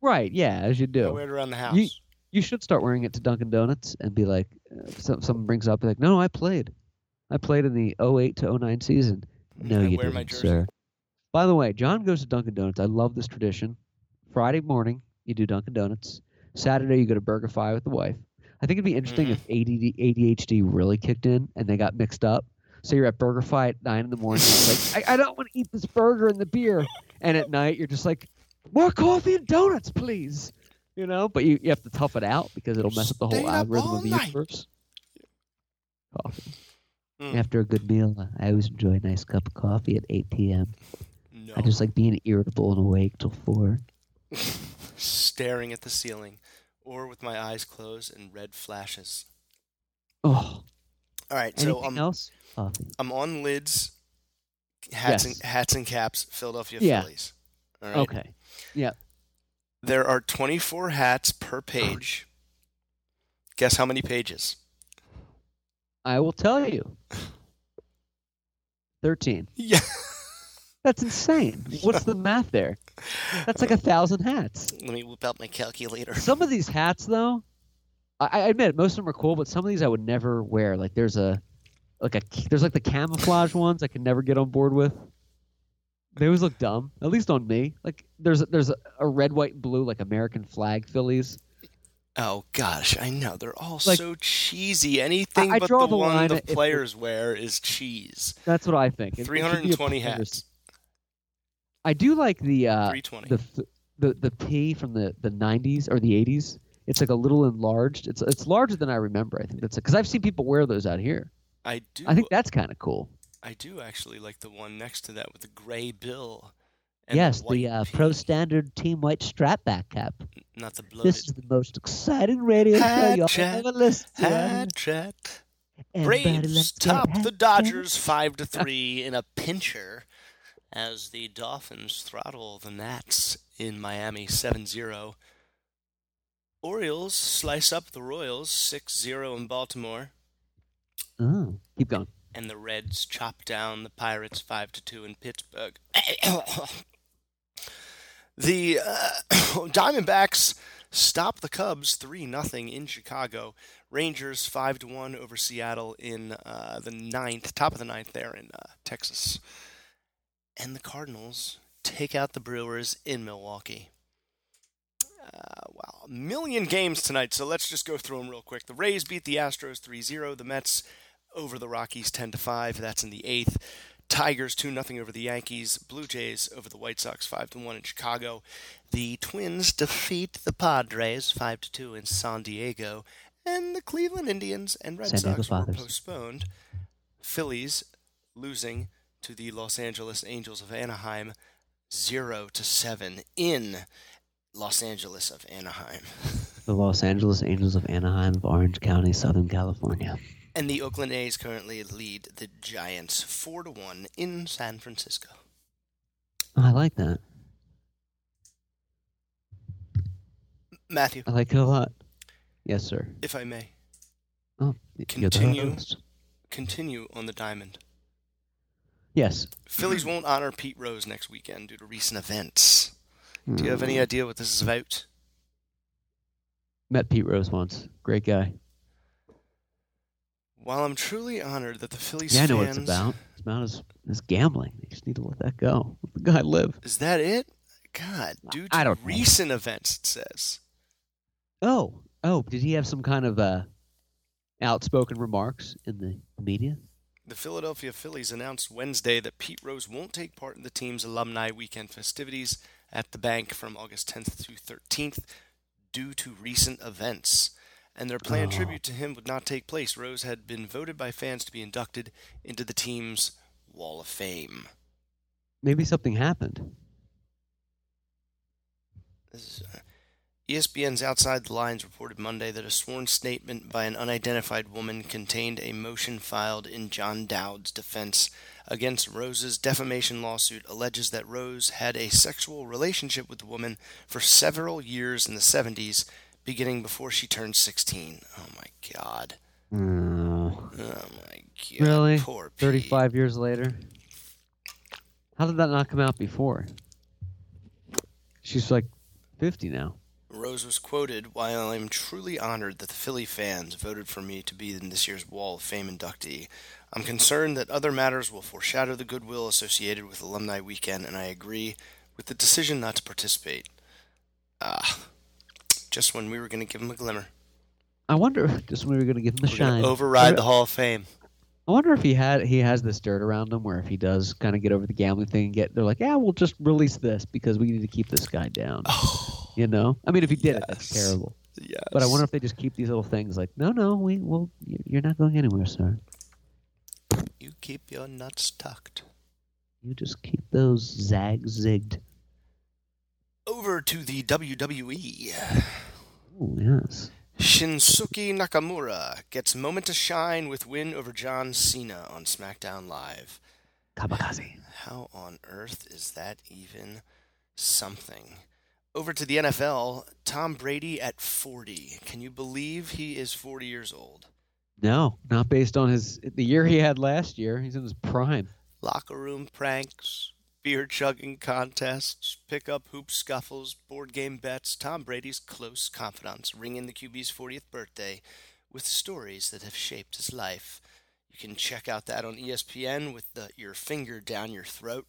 Right? Yeah, as you do. I wear it around the house. You- You should start wearing it to Dunkin' Donuts and be like, uh, some, someone brings up, be like, no, no, I played. I played in the 08 to 09 season. No, I you wear didn't, my jersey. sir. By the way, Jon goes to Dunkin' Donuts. I love this tradition. Friday morning, you do Dunkin' Donuts. Saturday, you go to BurgerFi with the wife. I think it'd be interesting Mhm. if ADD, ADHD really kicked in and they got mixed up. So you're at BurgerFi at 9 in the morning. It's like, I, I don't want to eat this burger and the beer. And at night, you're just like, more coffee and donuts, please. You know, but you, you have to tough it out because it'll mess up the whole algorithm of the night. universe. Coffee. Mm. After a good meal, I always enjoy a nice cup of coffee at 8 p.m. No. I just like being irritable and awake till 4. staring at the ceiling, or with my eyes closed and red flashes. Oh, All right, anything so I'm else? Coffee. I'm on lids, hats Yes. and hats and caps, Philadelphia Yeah. Phillies. All right. Okay. Yeah. There are 24 hats per page. Guess how many pages? I will tell you. 13. Yeah. That's insane. What's the math there? That's like a thousand hats. Let me whip out my calculator. Some of these hats, though, I, I admit most of them are cool, but some of these I would never wear. Like there's a, like a, there's like the camouflage ones I can never get on board with. They always look dumb, at least on me. Like there's a, there's a, a red, white, and blue like American flag Phillies. Oh gosh, I know they're all Like- so cheesy. Anything I but draw the, the one the players wear is cheese. That's what I think. It- it should be a 320 hats. I do like the uh, 320. the the the P from the the 90s or the 80s. It's like a little enlarged. It's it's larger than I remember. I think that's because I've seen people wear those out here. I do. I think that's kind of cool. I do actually like the one next to that with the gray bill. yes, white the uh, Pro Standard Team White strap back cap. not the blooded. This is the most exciting radio show y'all ever listened to. Hat chat. Braves top the. Dodgers five to three in a pincher as the Dolphins throttle the Nats in Miami 7-0. Orioles slice up the Royals 6-0 in Baltimore, Oh, keep going. and the Reds chop down the Pirates 5 to 2 in Pittsburgh. the uh, Diamondbacks stop the Cubs 3 0 in Chicago. Rangers 5 to 1 over Seattle in uh, the ninth, top of the ninth there in uh, Texas. And the Cardinals take out the Brewers in Milwaukee. Uh, wow, a million games tonight, so let's just go through them real quick. The Rays beat the Astros 3 0. The Mets over the Rockies 10 to 5. That's in the eighth. Tigers 2 0 over the Yankees. Blue Jays over the White Sox 5 to 1 in Chicago. The Twins defeat the Padres 5 to 2 in San Diego. And the Cleveland Indians and Red San Sox were postponed. Phillies losing to the Los Angeles Angels of Anaheim 0 to 7 in Los Angeles of Anaheim. The Los Angeles Angels of Anaheim of Orange County, Southern California. And the Oakland A's currently lead the Giants 4 to 1 in San Francisco. Oh, I like that. Matthew, I like it a lot. Yes, sir. if I may, Oh, Continue. continue on the diamond. Yes. Phillies won't honor Pete Rose next weekend due to recent events. Do you have any Mm. idea what this is about? Met Pete Rose once. Great guy. While I'm truly honored that the Phillies Yeah, I know what it's about. It's about his, his gambling. You just need to let that go. Let the guy live. Is that it? God, due to I don't know. recent events, it says. Oh, oh, did he have some kind of uh, outspoken remarks in the media? The Philadelphia Phillies announced Wednesday that Pete Rose won't take part in the team's alumni weekend festivities at the bank from August 10th to 13th due to recent events. And their planned Oh. tribute to him would not take place. Rose had been voted by fans to be inducted into the team's Wall of Fame. Maybe something happened. Is, uh, ESPN's Outside the Lines reported Monday that a sworn statement by an unidentified woman contained a motion filed in John Dowd's defense against Rose's defamation lawsuit alleges that Rose had a sexual relationship with the woman for several years in the 70s, beginning before she turned 16. Oh my god. Oh, Oh my god. Really? Poor Pete. 35 years later. How did that not come out before? She's like 50 now. Rose was quoted, While I'm truly honored that the Philly fans voted for me to be in this year's Wall of Fame inductee, I'm concerned that other matters will foreshadow the goodwill associated with Alumni Weekend, and I agree with the decision not to participate. Ah, just when we were going to give him a glimmer. I wonder just when we were going to give him the We're shine. override the Hall of Fame. I wonder if he had he has this dirt around him where if he does kind of get over the gambling thing and get they're like, yeah, we'll just release this because we need to keep this guy down. Oh, You know? I mean, if he did it, that's terrible. yes. But I wonder if they just keep these little things like, no, no, we will. You're not going anywhere, sir. Keep your nuts tucked. You just keep those zags zigged. Over to the WWE. Oh yes. Shinsuke Nakamura gets moment to shine with win over John Cena on SmackDown Live. Kamikaze. How on earth is that even something? Over to the NFL, Tom Brady at 40. Can you believe he is 40 years old? No, not based on his the year he had last year. He's in his prime. Locker room pranks, beer chugging contests, pickup hoop scuffles, board game bets. Tom Brady's close confidants ring in the QB's 40th birthday with stories that have shaped his life. You can check out that on ESPN with the, your finger down your throat,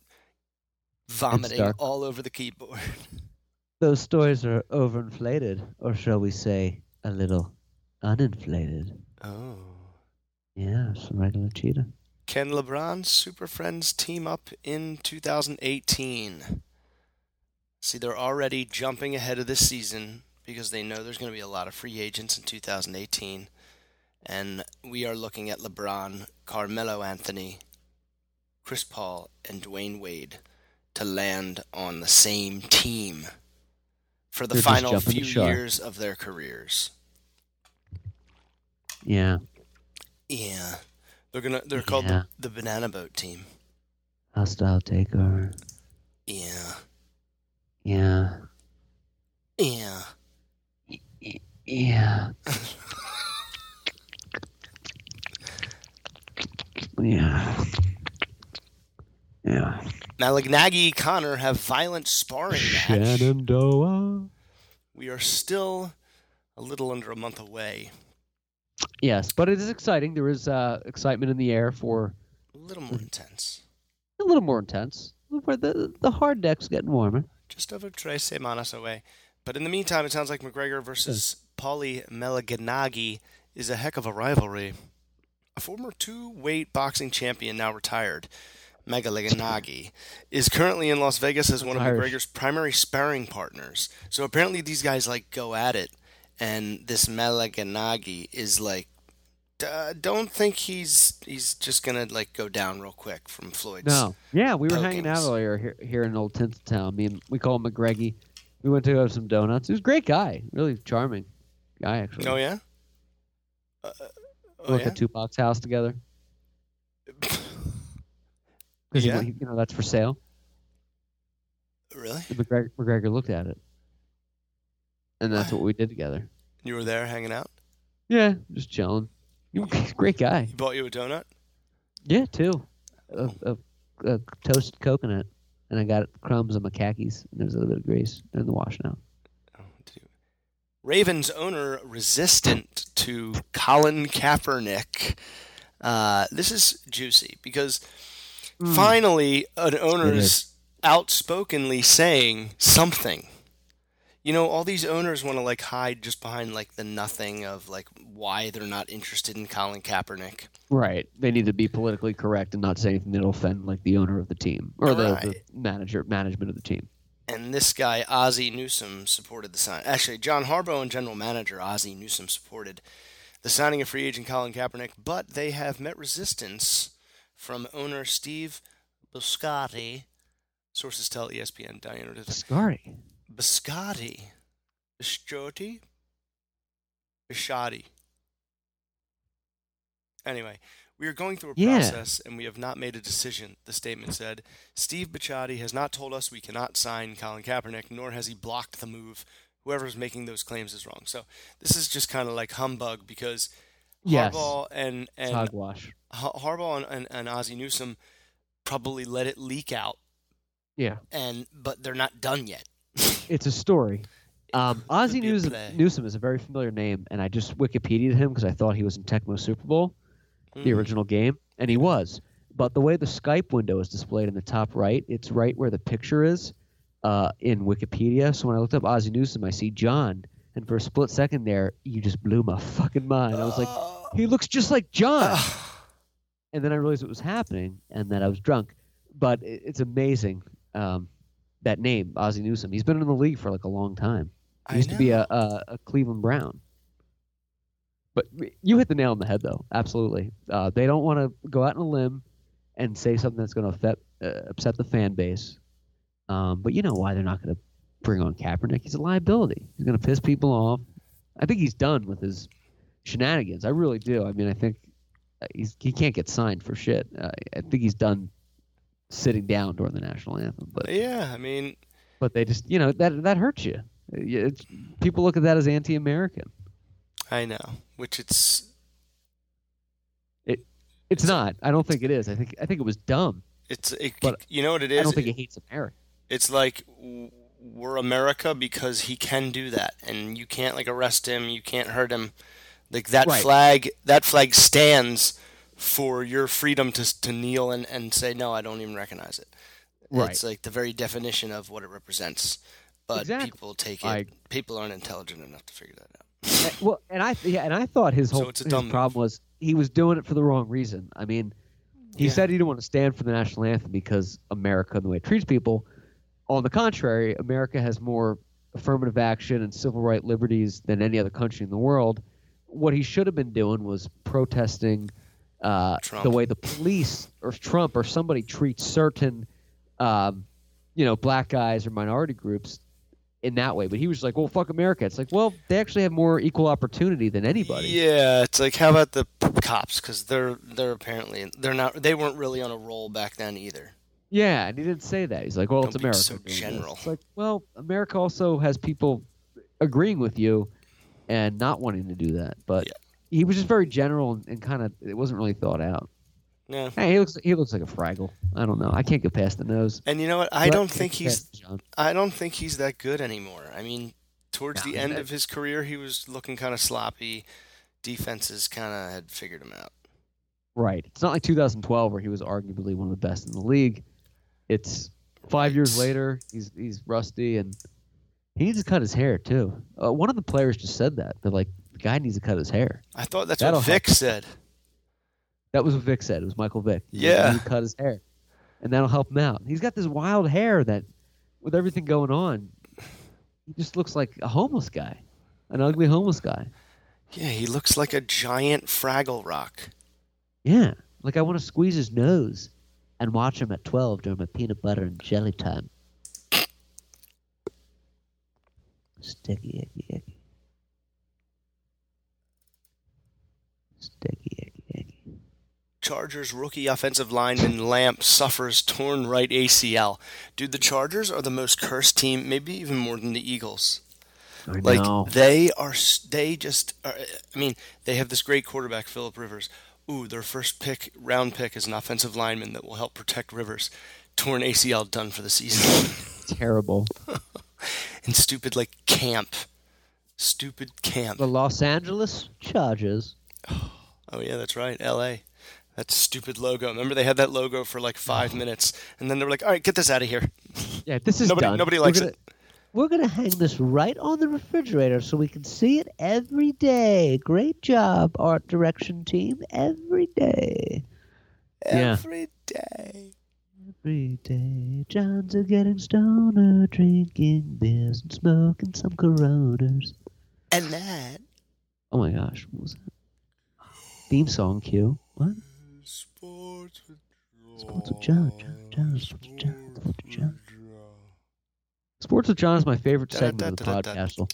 vomiting all over the keyboard. Those stories are overinflated, or shall we say, a little uninflated. Oh. Yeah, some regular cheetah. Can LeBron's Super Friends team up in 2018? See, they're already jumping ahead of this season because they know there's going to be a lot of free agents in 2018. And we are looking at LeBron, Carmelo Anthony, Chris Paul, and Dwyane Wade to land on the same team for the They're final few years of their careers. Yeah. Yeah. They're gonna they're called Yeah. the, the Banana Boat team. Hostile takeover. Yeah. Yeah. Yeah. Yeah. yeah. Yeah. Malignaggi Conor have violent sparring match. Shenandoah. We are still a little under a month away. Yes, but it is exciting. There is uh, excitement in the air for A little more intense. a little more intense. Where the the hard deck's getting warmer. Just over tres semanas away. But in the meantime, it sounds like McGregor versus Paulie Malignaggi is a heck of a rivalry. A former two-weight boxing champion, now retired, Malignaggi, is currently in Las Vegas as one of. McGregor's primary sparring partners. So apparently these guys like go at it, and this Malignaggi is like, uh, don't think he's he's just gonna like go down real quick from Floyd's. No. Yeah, we were hanging out earlier here, here in Old Tinseltown. Town. Me and we call him McGreggy. We went to have some donuts. He was a great guy, really charming guy actually. Oh yeah. Uh, we oh went yeah. to Tupac's house together. Yeah? he- you know that's for sale. Really? And McGregor, McGregor looked at it, and that's what we did together. You were there hanging out? Yeah, just chilling. He's a Great guy. He bought you a donut? Yeah, too. A, a, a toasted coconut, and I got crumbs on my khakis. And there's a little bit of grease in the wash now. Oh, Ravens owner resistant to Colin Kaepernick. Uh, this is juicy because finally an owner is outspokenly saying something. You know, all these owners want to like hide just behind like the nothing of like why they're not interested in Colin Kaepernick. Right. They need to be politically correct and not say anything that'll offend like the owner of the team or the, the manager management of the team. and this guy Ozzie Newsome supported the sign. Actually, John Harbaugh and general manager Ozzie Newsome supported the signing of free agent Colin Kaepernick, but they have met resistance from owner Steve Biscotti. Sources tell ESPN. Diana Scardy. Biscotti, Biscotti, Biscotti. Anyway, we are going through a Yeah. process and we have not made a decision, the statement said. Steve Biscotti has not told us we cannot sign Colin Kaepernick, nor has he blocked the move. Whoever's making those claims is wrong. So this is just kind of like humbug because Yes. Harbaugh and, and hogwash. Harbaugh and, and, and Ozzie Newsome probably let it leak out, Yeah. and but they're not done yet. It's a story. Um, Ozzie be a Newsome, is a very familiar name, and I just Wikipedia'd him because I thought he was in Tecmo Super Bowl, the Mm. original game, and he was. But the way the Skype window is displayed in the top right, it's right where the picture is uh, in Wikipedia. So when I looked up Ozzie Newsome, I see Jon, and for a split second there, you just blew my fucking mind. I was like, he looks just like Jon. and then I realized what was happening, and that I was drunk. But it's amazing um, that name, Ozzie Newsome. He's been in the league for like a long time. He I used to be a, a, a Cleveland Brown. But you hit the nail on the head, though. Absolutely. Uh, they don't want to go out on a limb and say something that's going to upset uh, upset the fan base. Um, but you know why they're not going to bring on Kaepernick? He's a liability. He's going to piss people off. I think he's done with his shenanigans. I really do. I mean, I think uh, he's he can't get signed for shit. Uh, I think he's done sitting down during the national anthem. But Yeah, I mean, but they just you know that that hurts you. It's, people look at that as anti-American. I know, which it's it It's not. I don't think it is. I think I think it was dumb. it's it, But you know what it is. I don't think he hates America. it's like we're America because he can do that, and you can't like arrest him, you can't hurt him. Like that Right. flag, that flag stands for your freedom to to kneel and, and say no, I don't even recognize it. Right. It's like the very definition of what it represents. But Exactly. people take it. I- people aren't intelligent enough to figure that out. Uh, well, and I yeah, and I thought his whole a his move. problem was he was doing it for the wrong reason. I mean, he Yeah. said he didn't want to stand for the national anthem because America and the way it treats people. On the contrary, America has more affirmative action and civil right liberties than any other country in the world. What he should have been doing was protesting uh, the way the police or Trump or somebody treats certain, um, you know, black guys or minority groups in that way. But he was like, "Well, fuck America." It's like, well, they actually have more equal opportunity than anybody. Yeah, it's like how about the cops? Because they're they're apparently they're not they weren't really on a roll back then either. Yeah, and he didn't say that. He's like, "Well, Don't it's America." so general. It's like, well, America also has people agreeing with you and not wanting to do that. But Yeah. He was just very general and, and kind of it wasn't really thought out. Yeah. Hey, he looks he looks like a Fraggle. I don't know. I can't get past the nose. And you know what? I But don't think he's past the John. I don't think he's that good anymore. I mean, towards No, the end not. of his career, he was looking kind of sloppy. Defenses kind of had figured him out. Right. It's not like 2012 where he was arguably one of the best in the league. It's five years later. He's he's rusty and he needs to cut his hair too. Uh, one of the players just said that. They're like, the guy needs to cut his hair. I thought that's That'll what Vic said. That was what Vic said. It was Michael Vick. Yeah. He cut his hair, and that'll help him out. He's got this wild hair that, with everything going on, he just looks like a homeless guy, an ugly homeless guy. Yeah, he looks like a giant Fraggle Rock. Yeah, like I want to squeeze his nose and watch him at 12 during my peanut butter and jelly time. Sticky, icky, icky. Sticky, icky, icky. Chargers rookie offensive lineman Lamp suffers torn right ACL. Dude, the Chargers are the most cursed team, maybe even more than the Eagles. I Like know. they are, they just. Are, I mean, they have this great quarterback, Philip Rivers. Ooh, their first pick, round pick, is an offensive lineman that will help protect Rivers. Torn ACL, done for the season. Terrible. and stupid like camp, stupid camp. The Los Angeles Chargers. Oh yeah, that's right, L.A. That stupid logo. Remember they had that logo for like five minutes, and then they were like, "All right, get this out of here." Yeah, this is Nobody, done. nobody likes gonna- it. We're going to hang this right on the refrigerator so we can see it every day. Great job, art direction team. Every day. Yeah. Every day. Every day. Jon's a getting stoner, drinking beers and smoking some coronas. And that. Oh my gosh, what was that? Theme song cue. What? Sports with Jon. Sports with Jon, Jon, Jon, Sports with Jon, Sports with Jon. Sports with Jon is my favorite segment of the podcast.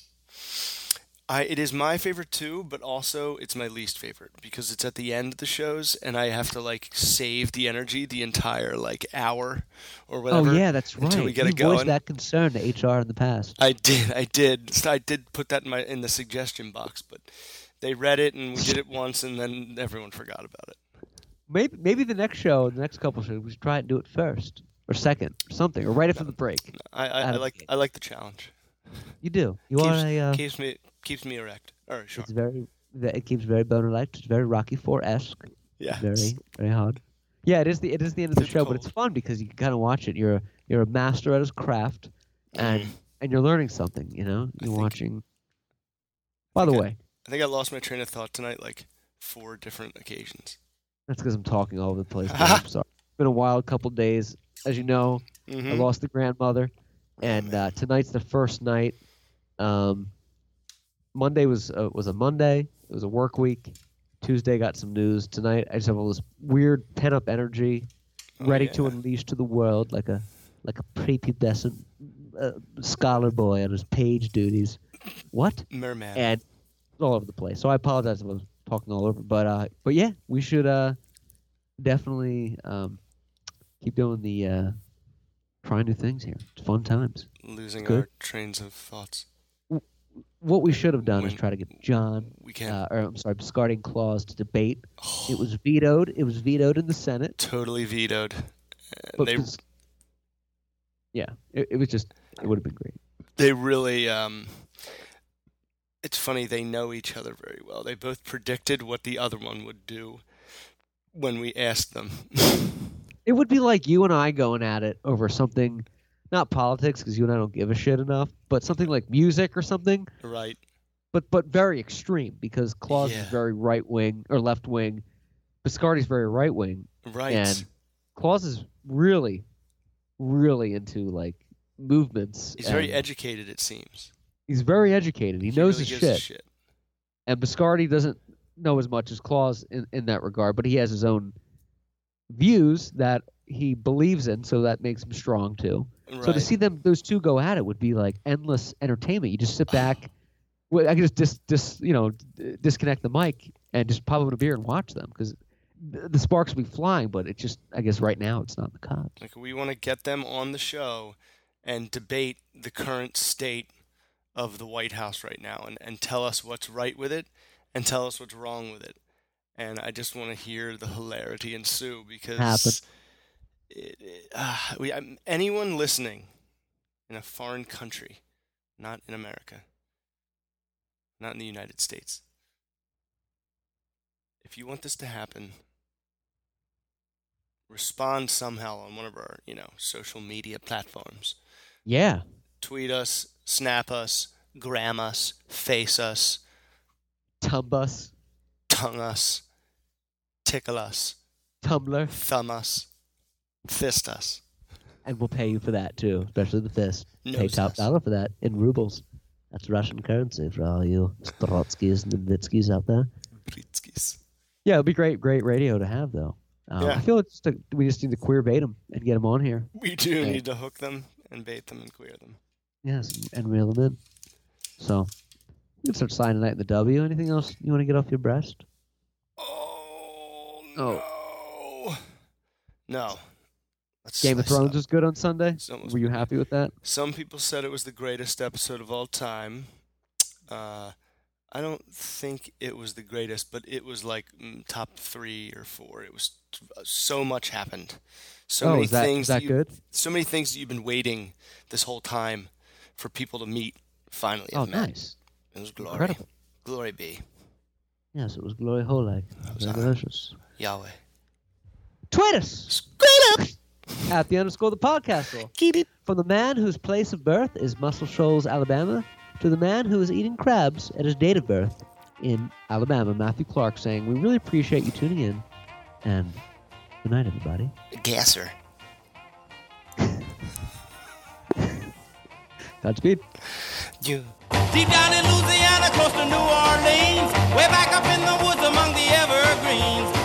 I, it is my favorite too, but also it's my least favorite because it's at the end of the shows, and I have to like save the energy the entire like hour or oh, whatever. Oh yeah, that's right. until we get you it going. voiced that concern to HR in the past. I did, I did, I did put that in my in the suggestion box, but they read it and we did it once, and then everyone forgot about it. Maybe maybe the next show, the next couple shows, we should try and do it first or second or something or right after the break. I, I, I like the. I like the challenge. You do. You keeps, are a. Uh, keeps me keeps me erect. Or sure. It's very. It keeps very boner like. It's very Rocky Four esque. Yeah. Very very hard. Yeah, it is the it is the end of the show, but it's fun because you can kind of watch it. You're you're a master at his craft, and and you're learning something. You know. You're watching. By the way, I think I lost my train of thought tonight like four different occasions. that's because I'm talking all over the place. I'm sorry. It's been a wild couple days. As you know, I Mhm. lost the grandmother, Oh, and man. uh, tonight's the first night. Um, Monday was uh, was a Monday. It was a work week. Tuesday got some news. Tonight I just have all this weird pent up energy. ready to Oh, unleash to the world like a like a prepubescent uh, scholar boy on his page duties. What? Merman. and all over the place. So I apologize if I was talking all over, but uh, but yeah, we should uh, definitely um, keep doing the uh, trying new things here. It's fun times. Losing our trains of thoughts. What we should have done is try to get Jon, We can uh, or I'm sorry, Biscardi and Claus to debate. It was vetoed. It was vetoed in the Senate. totally vetoed. But they yeah, it, it was just it would have been great. they really um it's funny they know each other very well. They both predicted what the other one would do when we asked them. It would be like you and I going at it over something, not politics, because you and I don't give a shit enough, but something like music or something. right. but but very extreme because Claus is very right wing or left wing, Biscardi's very right wing, Right. and Claus is really, really into like movements. He's very educated it seems. He's very educated. He, knows really his shit. shit. and Biscardi doesn't know as much as Claus in, in that regard, but he has his own views that he believes in, so that makes him strong too. Right. So to see them those two go at it would be like endless entertainment. You just sit back. I could just dis, dis you know disconnect the mic and just pop up a beer and watch them because the sparks will be flying. But it just I guess right now it's not in the cards. Like we want to get them on the show and debate the current state of the White House right now and, and tell us what's right with it and tell us what's wrong with it. And I just want to hear the hilarity ensue because it, it, uh, we, um, anyone listening in a foreign country, not in America, not in the United States, if you want this to happen, respond somehow on one of our, you know, social media platforms. Yeah, Tweet us, snap us, gram us, face us, tub us, tongue us, tickle us, Tumblr, thumb us, fist us. and we'll pay you for that too, especially the fist. Pay top us. dollar for that in rubles. That's Russian currency for all you Strotskys and Vitskys out there. Blitskis. Yeah, it'd be great, great radio to have though. Um, Yeah. I feel it's just a, we just need to queer bait them and get them on here. We do need to hook them and bait them and queer them. Yes, and reel them in. So we can start signing tonight in the W. Anything else you want to get off your breast? Oh, Oh. no. No. Game of Thrones up. was good on Sunday. It's almost Were you happy with that? Some people said it was the greatest episode of all time. Uh, I don't think it was the greatest, but it was like mm, top three or four. It was so much happened. So oh, many is that, things is that you- good? So many things that you've been waiting this whole time for people to meet. Finally, Oh, nice. It was glory. Incredible. Glory be Yes, it was Glory. Hosanna. Delicious. Yahweh. Tweet us at the underscore the podcast. Keep it. From the man whose place of birth is Muscle Shoals, Alabama, to the man who is eating crabs at his date of birth in Alabama, Matthew Clark, saying, We really appreciate you tuning in. And good night, everybody. Gasser. Godspeed. You. Deep down in Louisiana, close to New Orleans, way back up in the woods among the evergreens,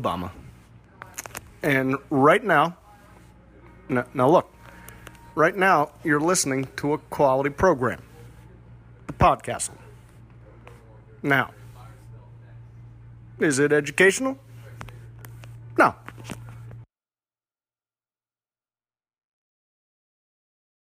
Obama. And right now, now, now look, right now you're listening to a quality program, the Podcastle. Now, is it educational?